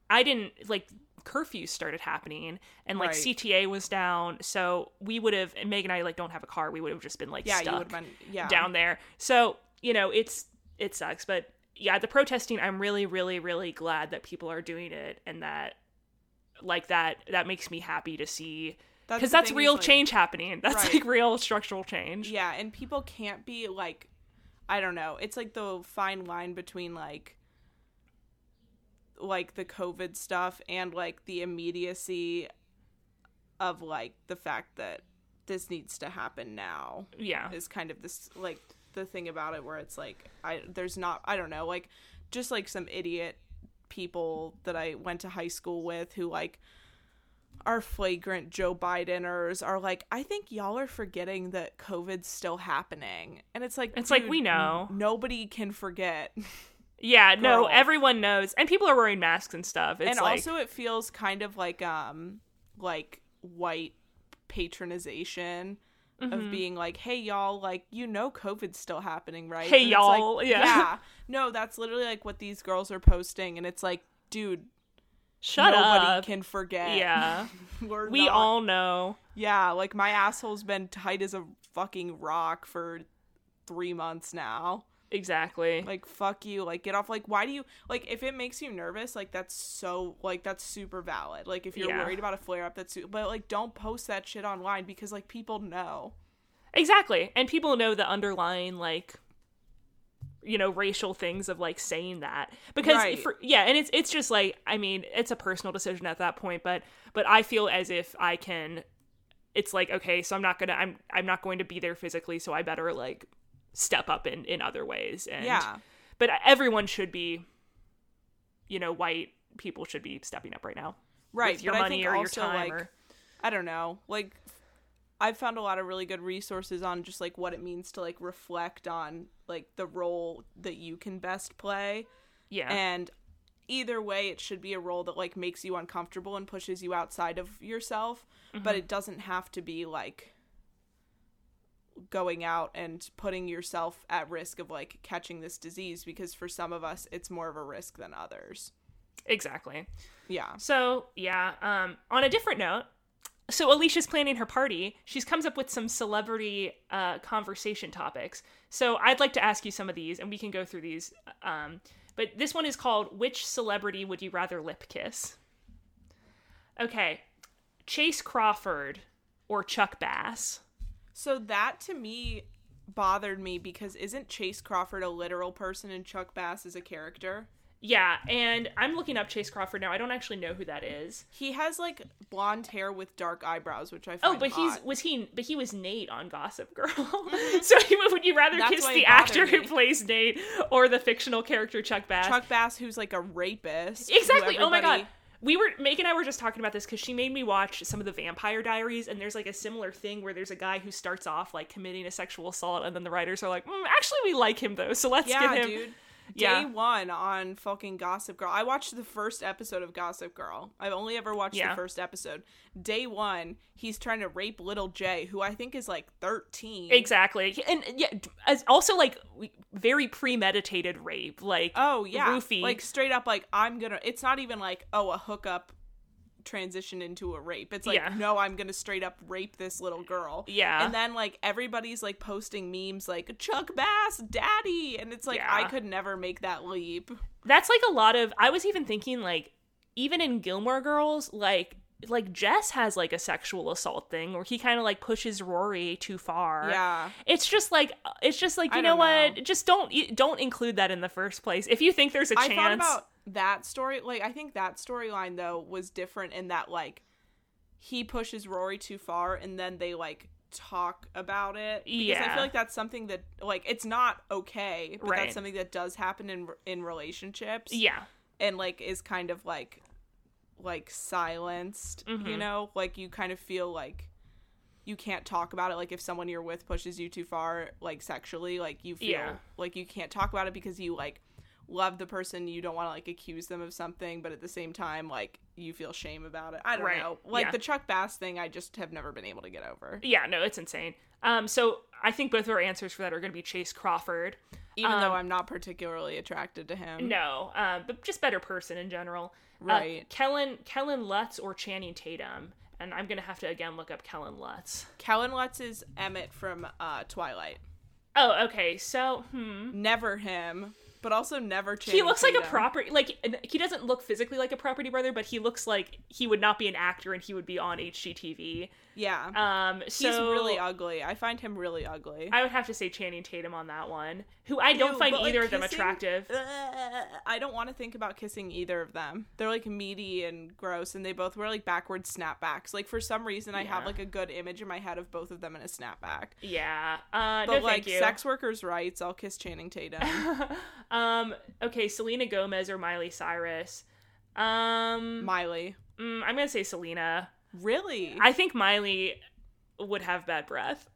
I didn't like curfews started happening and like Right. CTA was down, so we would have and Meg and I like don't have a car, we would have just been like Yeah, stuck been yeah. down there. So, you know, it's it sucks, but yeah, the protesting I'm really really really glad that people are doing it and that like that that makes me happy to see because that's real like- change happening. That's Right. like real structural change. Yeah, and people can't be like I don't know. It's like the fine line between like like the COVID stuff and like the immediacy of like the fact that this needs to happen now Yeah. is kind of this like the thing about it where it's like I there's not I don't know like just like some idiot people that I went to high school with who like are flagrant Joe Bideners are like I think y'all are forgetting that COVID's still happening. And it's like It's like, we know. n- nobody can forget. Yeah, no, everyone knows, and people are wearing masks and stuff. It's and like, also it feels kind of like um like white patronization Mm-hmm. of being like hey y'all like you know covid's still happening right Hey, And y'all, yeah. no that's literally like what these girls are posting and it's like dude shut up nobody up. can forget Yeah, we not- all know. yeah like my asshole's been tight as a fucking rock for three months now Exactly. like fuck you like get off like why do you like if it makes you nervous like that's so like that's super valid like if you're Yeah. worried about a flare up that's su- but like don't post that shit online because like people know Exactly. And people know the underlying like you know racial things of like saying that because Right. for, yeah and it's it's just like i mean it's a personal decision at that point but but i feel as if i can it's like okay so i'm not gonna i'm i'm not going to be there physically so i better like step up in in other ways. And yeah. but everyone should be you know white people should be stepping up right now. Right your but I money think or your also, time like or i don't know like i've found a lot of really good resources on just like what it means to like reflect on like the role that you can best play. Yeah. And either way it should be a role that like makes you uncomfortable and pushes you outside of yourself but mm-hmm. it doesn't have to be like going out and putting yourself at risk of like catching this disease because for some of us it's more of a risk than others. Exactly. Yeah. So yeah. Um, on a different note, so Alicia's planning her party. She comes up with some celebrity uh, conversation topics. So I'd like to ask you some of these, and we can go through these. Um, but this one is called "Which celebrity would you rather lip kiss?" Okay, Chace Crawford or Chuck Bass. So that to me bothered me because isn't Chace Crawford a literal person and Chuck Bass is a character? Yeah, and I'm looking up Chace Crawford now. I don't actually know who that is. He has like blonde hair with dark eyebrows, which I Oh, find but he's was he? But he was Nate on Gossip Girl. Mm-hmm. so he, would you rather That's kiss the actor who plays Nate or the fictional character Chuck Bass? Chuck Bass, who's like a rapist. exactly. Oh my god. We were Megan and I were just talking about this because she made me watch some of the Vampire Diaries, and there's like a similar thing where there's a guy who starts off like committing a sexual assault, and then the writers are like, mm, actually, we like him though, so let's Yeah, get him. dude. Yeah. Day one on fucking Gossip Girl. I watched the first episode of Gossip Girl. I've only ever watched Yeah. the first episode. Day one, he's trying to rape little J, who I think is like 13. Exactly, and yeah, as also like very premeditated rape, like Oh, yeah. roofie. Like straight up, like, I'm gonna. It's not even like, oh, a hookup transition into a rape. It's like, Yeah. no, I'm gonna straight up rape this little girl. Yeah. And then, like, everybody's like posting memes like, Chuck Bass, daddy. And it's like, Yeah. I could never make that leap. that's like a lot of i was even thinking like even in gilmore girls like like jess has like a sexual assault thing where he kind of like pushes rory too far Yeah. it's just like uh, it's just like you I know what just don't don't include that in the first place if you think there's a I chance thought about that story. Like, I think that storyline though was different in that like he pushes Rory too far, and then they like talk about it. Because I feel like that's something that like it's not okay, but Right. that's something that does happen in in relationships. yeah and like is kind of like like silenced. You Mhm. know, like you kind of feel like. You can't talk about it like if someone you're with pushes you too far like sexually like you feel Yeah. like you can't talk about it because you like love the person you don't want to like accuse them of something but at the same time like you feel shame about it i don't Right. know like Yeah. the chuck bass thing i just have never been able to get over yeah no it's insane um so i think both of our answers for that are going to be chace crawford even Um, though i'm not particularly attracted to him no um but just better person in general Uh, Right. kellen kellen lutz or channing tatum and i'm gonna have to again look up kellen lutz kellen lutz is emmett from uh twilight Oh, okay. So, hmm. never him but also never He Channing looks like a property like he doesn't look physically like a property brother, but he looks like he would not be an actor and he would be on HGTV. Yeah Um, he's really ugly i find him really ugly I would have to say Channing Tatum on that one, who I don't Ew, find but, like, either of them kissing- attractive. Ugh, I don't want to think about kissing either of them. They're like meaty and gross, and they both wear like backwards snapbacks. Like for some reason, I have like a good image in my head of both of them in a snapback. Yeah. Uh, But no, like thank you. sex workers' rights, I'll kiss Channing Tatum. um, okay, Selena Gomez or Miley Cyrus. Um, Miley, mm, I'm gonna say Selena. Really? I think Miley would have bad breath.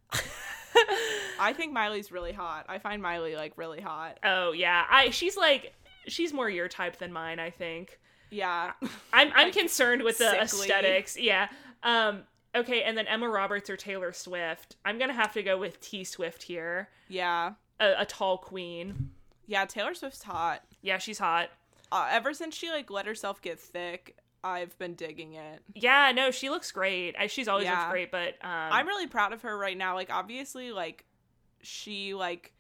I think Miley's really hot. I find Miley like really hot. Oh yeah, I she's like she's more your type than mine. I think. Yeah, I'm I'm concerned with the sickly. aesthetics. Yeah. Um. Okay, and then Emma Roberts or Taylor Swift. I'm gonna have to go with T Swift here. yeah, A, a tall queen. yeah. Taylor Swift's hot. Yeah, she's hot. Uh, ever since she like let herself get thick, I've been digging it. Yeah, no, she looks great. She's always Yeah. looks great, but um, I'm really proud of her right now. Like obviously like she like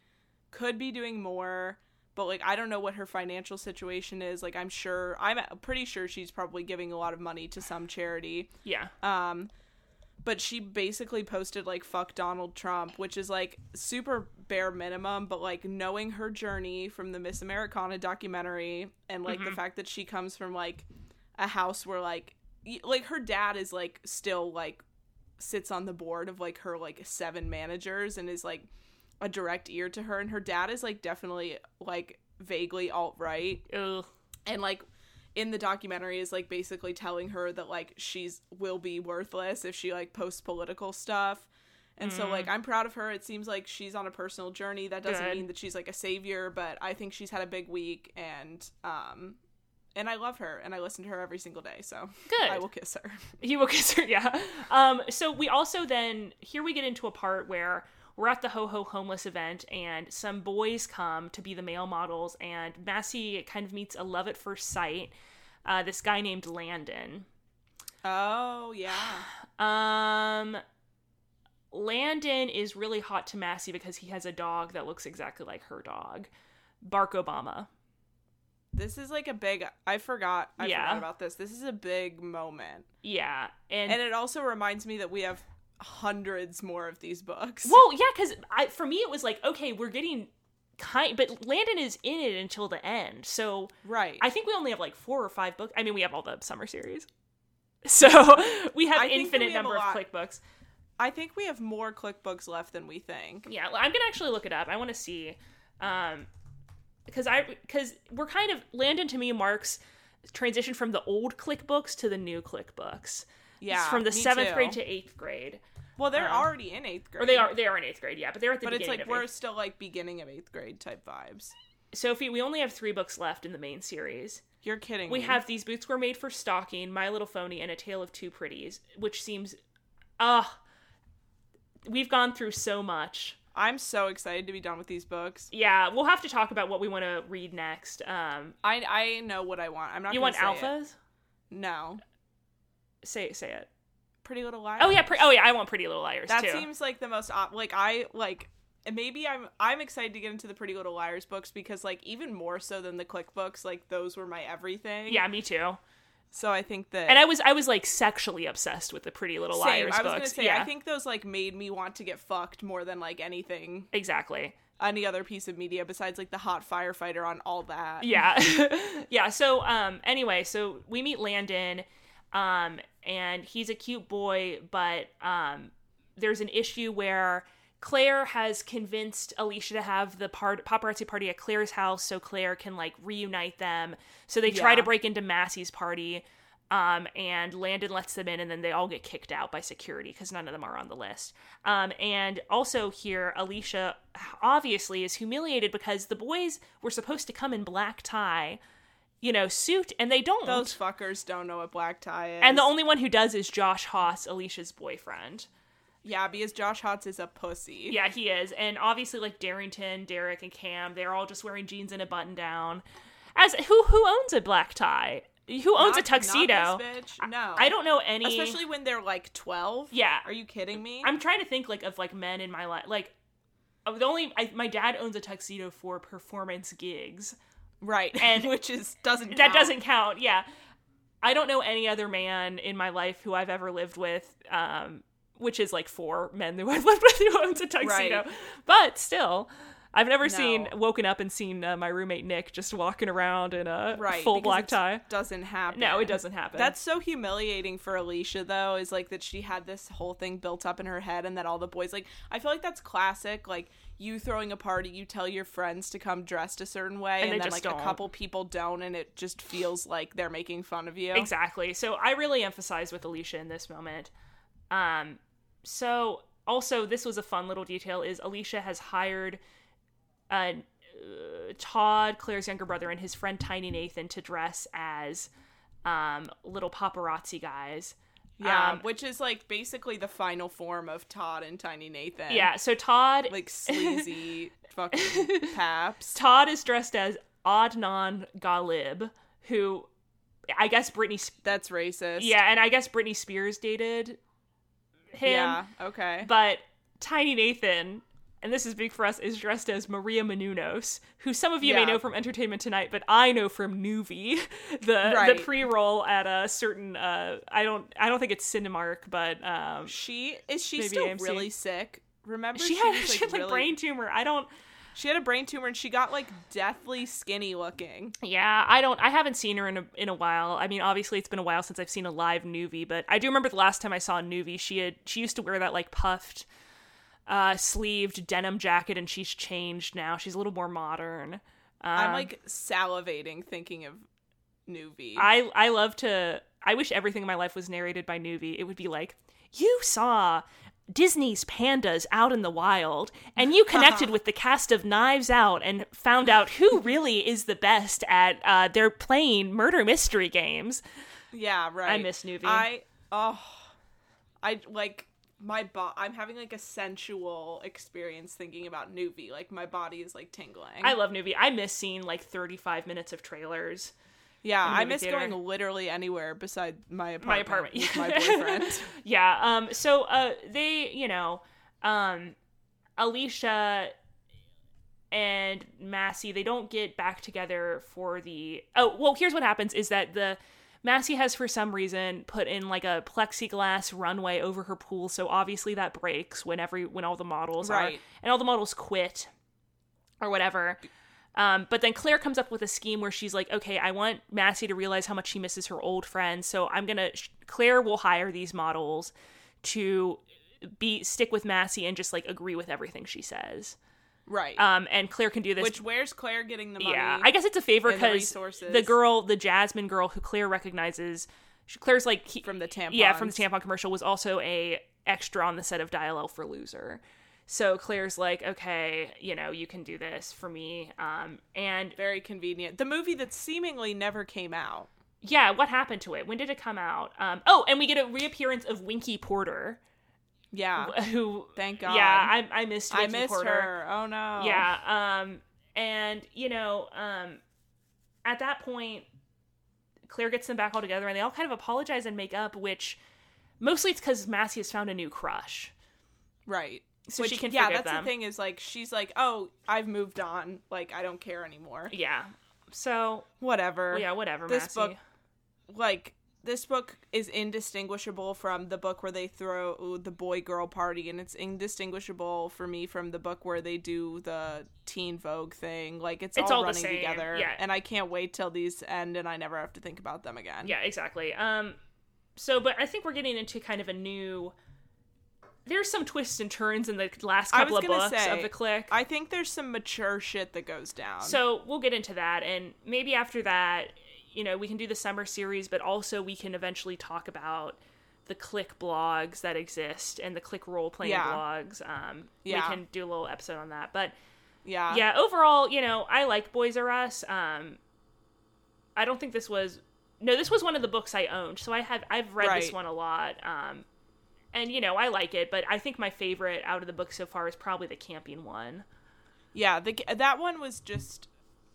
could be doing more, but like I don't know what her financial situation is. Like I'm sure I'm pretty sure she's probably giving a lot of money to some charity. yeah, Um but she basically posted like fuck Donald Trump, which is like super bare minimum, but like knowing her journey from the Miss Americana documentary and like the fact that she comes from like a house where like like her dad is like still like sits on the board of like her like seven managers and is like a direct ear to her and her dad is like definitely like vaguely alt right and like in the documentary is like basically telling her that like she's will be worthless if she like posts political stuff. And so like i'm proud of her. It seems like she's on a personal journey. That doesn't Good. mean that she's like a savior but i think she's had a big week and um and i love her and i listen to her every single day so Good. i will kiss her You will kiss her, yeah. Um, so we also then here we get into a part where we're at the Ho Ho Homeless event, and some boys come to be the male models, and Massie kind of meets a love at first sight. Uh, this guy named Landon. Oh yeah. Um, Landon is really hot to Massie because he has a dog that looks exactly like her dog, Bark Obama. This is like a big. I forgot. I Yeah. forgot about this. This is a big moment, Yeah, and, and it also reminds me that we have hundreds more of these books. well, yeah, because I for me it was like okay, we're getting kind, but Landon is in it until the end, so right. I think we only have like four or five books. I mean, we have all the summer series, so we have I infinite we have number of lot. Clique books. I think we have more Clique books left than we think. Yeah, I'm gonna actually look it up. I want to see, um, because I because we're kind of Landon to me marks transition from the old Clique books to the new Clique books. Yeah, It's from the seventh too. grade to eighth grade, Well, they're um, already in eighth grade. or they are they are in eighth grade, yeah, but they're at the but it's like we're eighth. still like beginning of eighth grade type vibes. Sophie, we only have three books left in the main series. You're kidding. We me. have These Boots Were Made for Stalking, My Little Phony, and A Tale of Two Pretties, which seems, ah, we've gone through so much. I'm so excited to be done with these books. Yeah, we'll have to talk about what we want to read next. Um, I I know what I want. I'm not. you want say it. alphas? No. Say say it. Pretty Little Liars. Oh yeah, pre- oh yeah, I want Pretty Little Liars that too. seems like the most op- like I like. Maybe I'm I'm excited to get into the Pretty Little Liars books because like even more so than the Clique books, like those were my everything. yeah, me too. So I think that And I was I was like sexually obsessed with the Pretty Little same. Liars I was books. gonna say yeah, I think those like made me want to get fucked more than like anything exactly. any other piece of media besides like the hot firefighter on all that. Yeah. yeah. So um anyway, so we meet Landon, um, and he's a cute boy, but um there's an issue where Claire has convinced Alicia to have the part- paparazzi party at Claire's house so Claire can like reunite them. So they try Yeah. to break into Massie's party. Um, and Landon lets them in, and then they all get kicked out by security because none of them are on the list. Um, and also here, Alicia obviously is humiliated because the boys were supposed to come in black tie, you know, suit, and they don't. Those fuckers don't know what black tie is. and the only one who does is Josh Hotz, Alicia's boyfriend. Yeah, because Josh Hotz is a pussy. Yeah, he is. And obviously, like Derrington, Derek, and Cam, they're all just wearing jeans and a button down. As who who owns a black tie? Who owns Not- a tuxedo? Not this bitch. No, I don't know any. Especially when they're like twelve. Yeah. Are you kidding me? I'm trying to think like of like men in my life. Like the only I, my dad owns a tuxedo for performance gigs. right, and- which is doesn't That count. doesn't count. Yeah, I don't know any other man in my life who I've ever lived with. Um, which is like four men who I've lived with who owns a tuxedo. Right. But still, I've never seen woken up and seen uh, my roommate Nick just walking around in a right full black it tie. Doesn't happen. No, it doesn't happen. That's so humiliating for Alicia though. Is like that she had this whole thing built up in her head, and that all the boys like. I feel like that's classic. Like you throwing a party, you tell your friends to come dressed a certain way, And and, then like don't. a couple people don't, and it just feels like they're making fun of you. Exactly. So I really emphasize with Alicia in this moment. Um, so also this was a fun little detail is Alicia has hired uh, uh, Todd, Claire's younger brother, and his friend Tiny Nathan to dress as um, little paparazzi guys. Yeah, Um, which is like basically the final form of Todd and Tiny Nathan. Yeah. So Todd, like sleazy fucking paps. Todd is dressed as Adnan Ghalib, who I guess Britney. That's racist. yeah, and I guess Britney Spears dated him. Yeah. Okay. But Tiny Nathan, and this is big for us, is dressed as Maria Menounos, who some of you may know from Entertainment Tonight, but I know from Noovie, the Right. the pre roll at a certain uh I don't I don't think it's Cinemark, but um She is she still AMC. really sick? Remember she had was, she had like really- brain tumor. I don't She had a brain tumor and she got like deathly skinny looking. Yeah, I don't. I haven't seen her in a in a while. I mean, obviously, it's been a while since I've seen a live Noovie, but I do remember the last time I saw Noovie. She had she used to wear that like puffed, uh, sleeved denim jacket, and she's changed now. She's a little more modern. I'm Um, like salivating thinking of Noovie. I I love to. I wish everything in my life was narrated by Noovie. It would be like you saw. Disney's pandas out in the wild, and you connected with the cast of Knives Out and found out who really is the best at uh, their playing murder mystery games. yeah, right. I miss Noovie. I oh I like my bo- I'm having like a sensual experience thinking about Noovie. Like my body is like tingling. I love Noovie. I miss seeing like 35 minutes of trailers. Yeah, I miss theater. going literally anywhere beside my apartment. My apartment. with my boyfriend. yeah. Um. So, uh, they, you know, um, Alicia and Massie, they don't get back together for the. Oh, well, here's what happens: is that the Massie has, for some reason, put in like a plexiglass runway over her pool, so obviously that breaks when every when all the models are, Right. and all the models quit or whatever. Um, but then Claire comes up with a scheme where she's like, okay, I want Massie to realize how much she misses her old friends. So I'm going to, Claire will hire these models to be, stick with Massie and just like agree with everything she says. right. Um, and Claire can do this. Which where's Claire getting the money? yeah, I guess it's a favor and the because the girl, the Jasmine girl who Claire recognizes, she, Claire's like, he- from the tampons. yeah, from the tampon commercial was also a extra on the set of Dial L for Loser. So Claire's like, okay, you know, you can do this for me. Um, and Very convenient. The movie that seemingly never came out. yeah, what happened to it? When did it come out? Um, oh, and we get a reappearance of Winky Porter, Yeah. who, Thank God. yeah, I, I missed I Winky missed Porter. her. Oh no. Yeah. Um, and you know, um, at that point, Claire gets them back all together, and they all kind of apologize and make up. Which mostly it's because Massie has found a new crush. Right. So she can yeah, that's them. the thing is like she's like, oh, I've moved on. Like I don't care anymore. Yeah. So Whatever. yeah, whatever. This Massie. book- Like this book is indistinguishable from the book where they throw the boy girl party, and it's indistinguishable for me from the book where they do the teen Vogue thing. Like it's, It's all, all running together. yeah. And I can't wait till these end, and I never have to think about them again. Yeah, exactly. Um, so, but I think we're getting into kind of a new. There's some twists and turns in the last couple of books say, of the click. I think there's some mature shit that goes down. So we'll get into that, and maybe after that, you know, we can do the summer series, but also we can eventually talk about the click blogs that exist and the click role playing Yeah. blogs. Um, Yeah. we can do a little episode on that, but yeah, yeah, overall, you know, I like Boys R Us. Um, I don't think this was no, this was one of the books I owned, so I have I've read this one a lot. Um, and you know, I like it, but I think my favorite out of the books so far is probably the camping one. Yeah, the that one was just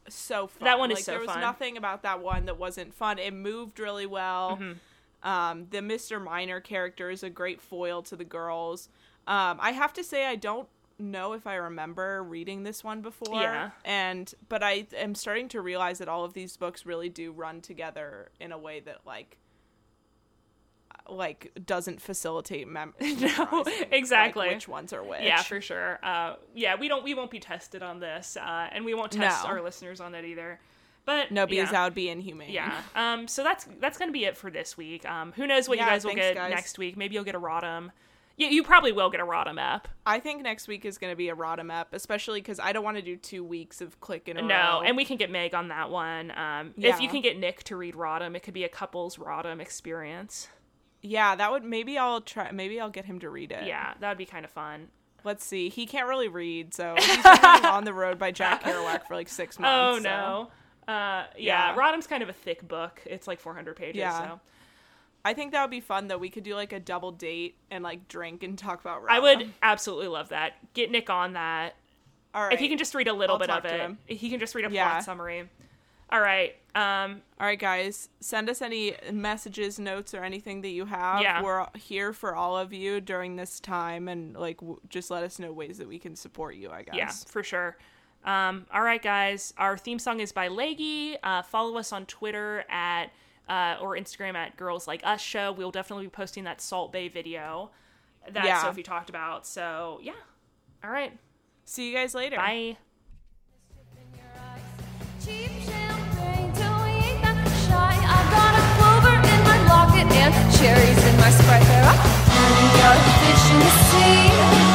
so fun. That one is like, so There was fun. nothing about that one that wasn't fun. It moved really well. Mm-hmm. Um, the Mr. Minor character is a great foil to the girls. Um, I have to say, I don't know if I remember reading this one before. Yeah. And but I am starting to realize that all of these books really do run together in a way that like like doesn't facilitate mem- memorizing, like, exactly. which ones are which. Yeah, for sure. Uh, yeah, we don't we won't be tested on this, uh, and we won't test No. our listeners on that either. But No, because yeah. that would be inhumane. Yeah. Um. So that's that's gonna be it for this week. Um. Who knows what Yeah, you guys will thanks, get guys. next week? Maybe you'll get a Rodham. Yeah, you probably will get a Rodham app. I think next week is going to be a Rodham ep, especially because I don't want to do two weeks of click in a No, row. and we can get Meg on that one. Um. If you can get Nick to read Rodham, it could be a couple's Rodham experience. Yeah, that would maybe I'll try. Maybe I'll get him to read it. Yeah, that would be kind of fun. Let's see. He can't really read, so he's been on the road by Jack Kerouac for like six months. so- no. Uh. Yeah. Yeah. Rodham's kind of a thick book. It's like 400 pages. Yeah. So. I think that would be fun though. We could do like a double date and like drink and talk about. Rodham. I would absolutely love that. Get Nick on that. All right. If he can just read a little I'll bit of it, him. he can just read a Yeah. plot summary. All right. Um, All right, guys. Send us any messages, notes, or anything that you have. Yeah. We're here for all of you during this time, and like, w- just let us know ways that we can support you. I guess. yeah, for sure. Um, all right, guys. Our theme song is by Leggy. Uh, follow us on Twitter at uh, or Instagram at Girls Like Us Show. We'll definitely be posting that Salt Bae video that Yeah. Sophie talked about. So yeah. All right. See you guys later. Bye. cherries in my Sprite. There plenty of fish in the sea.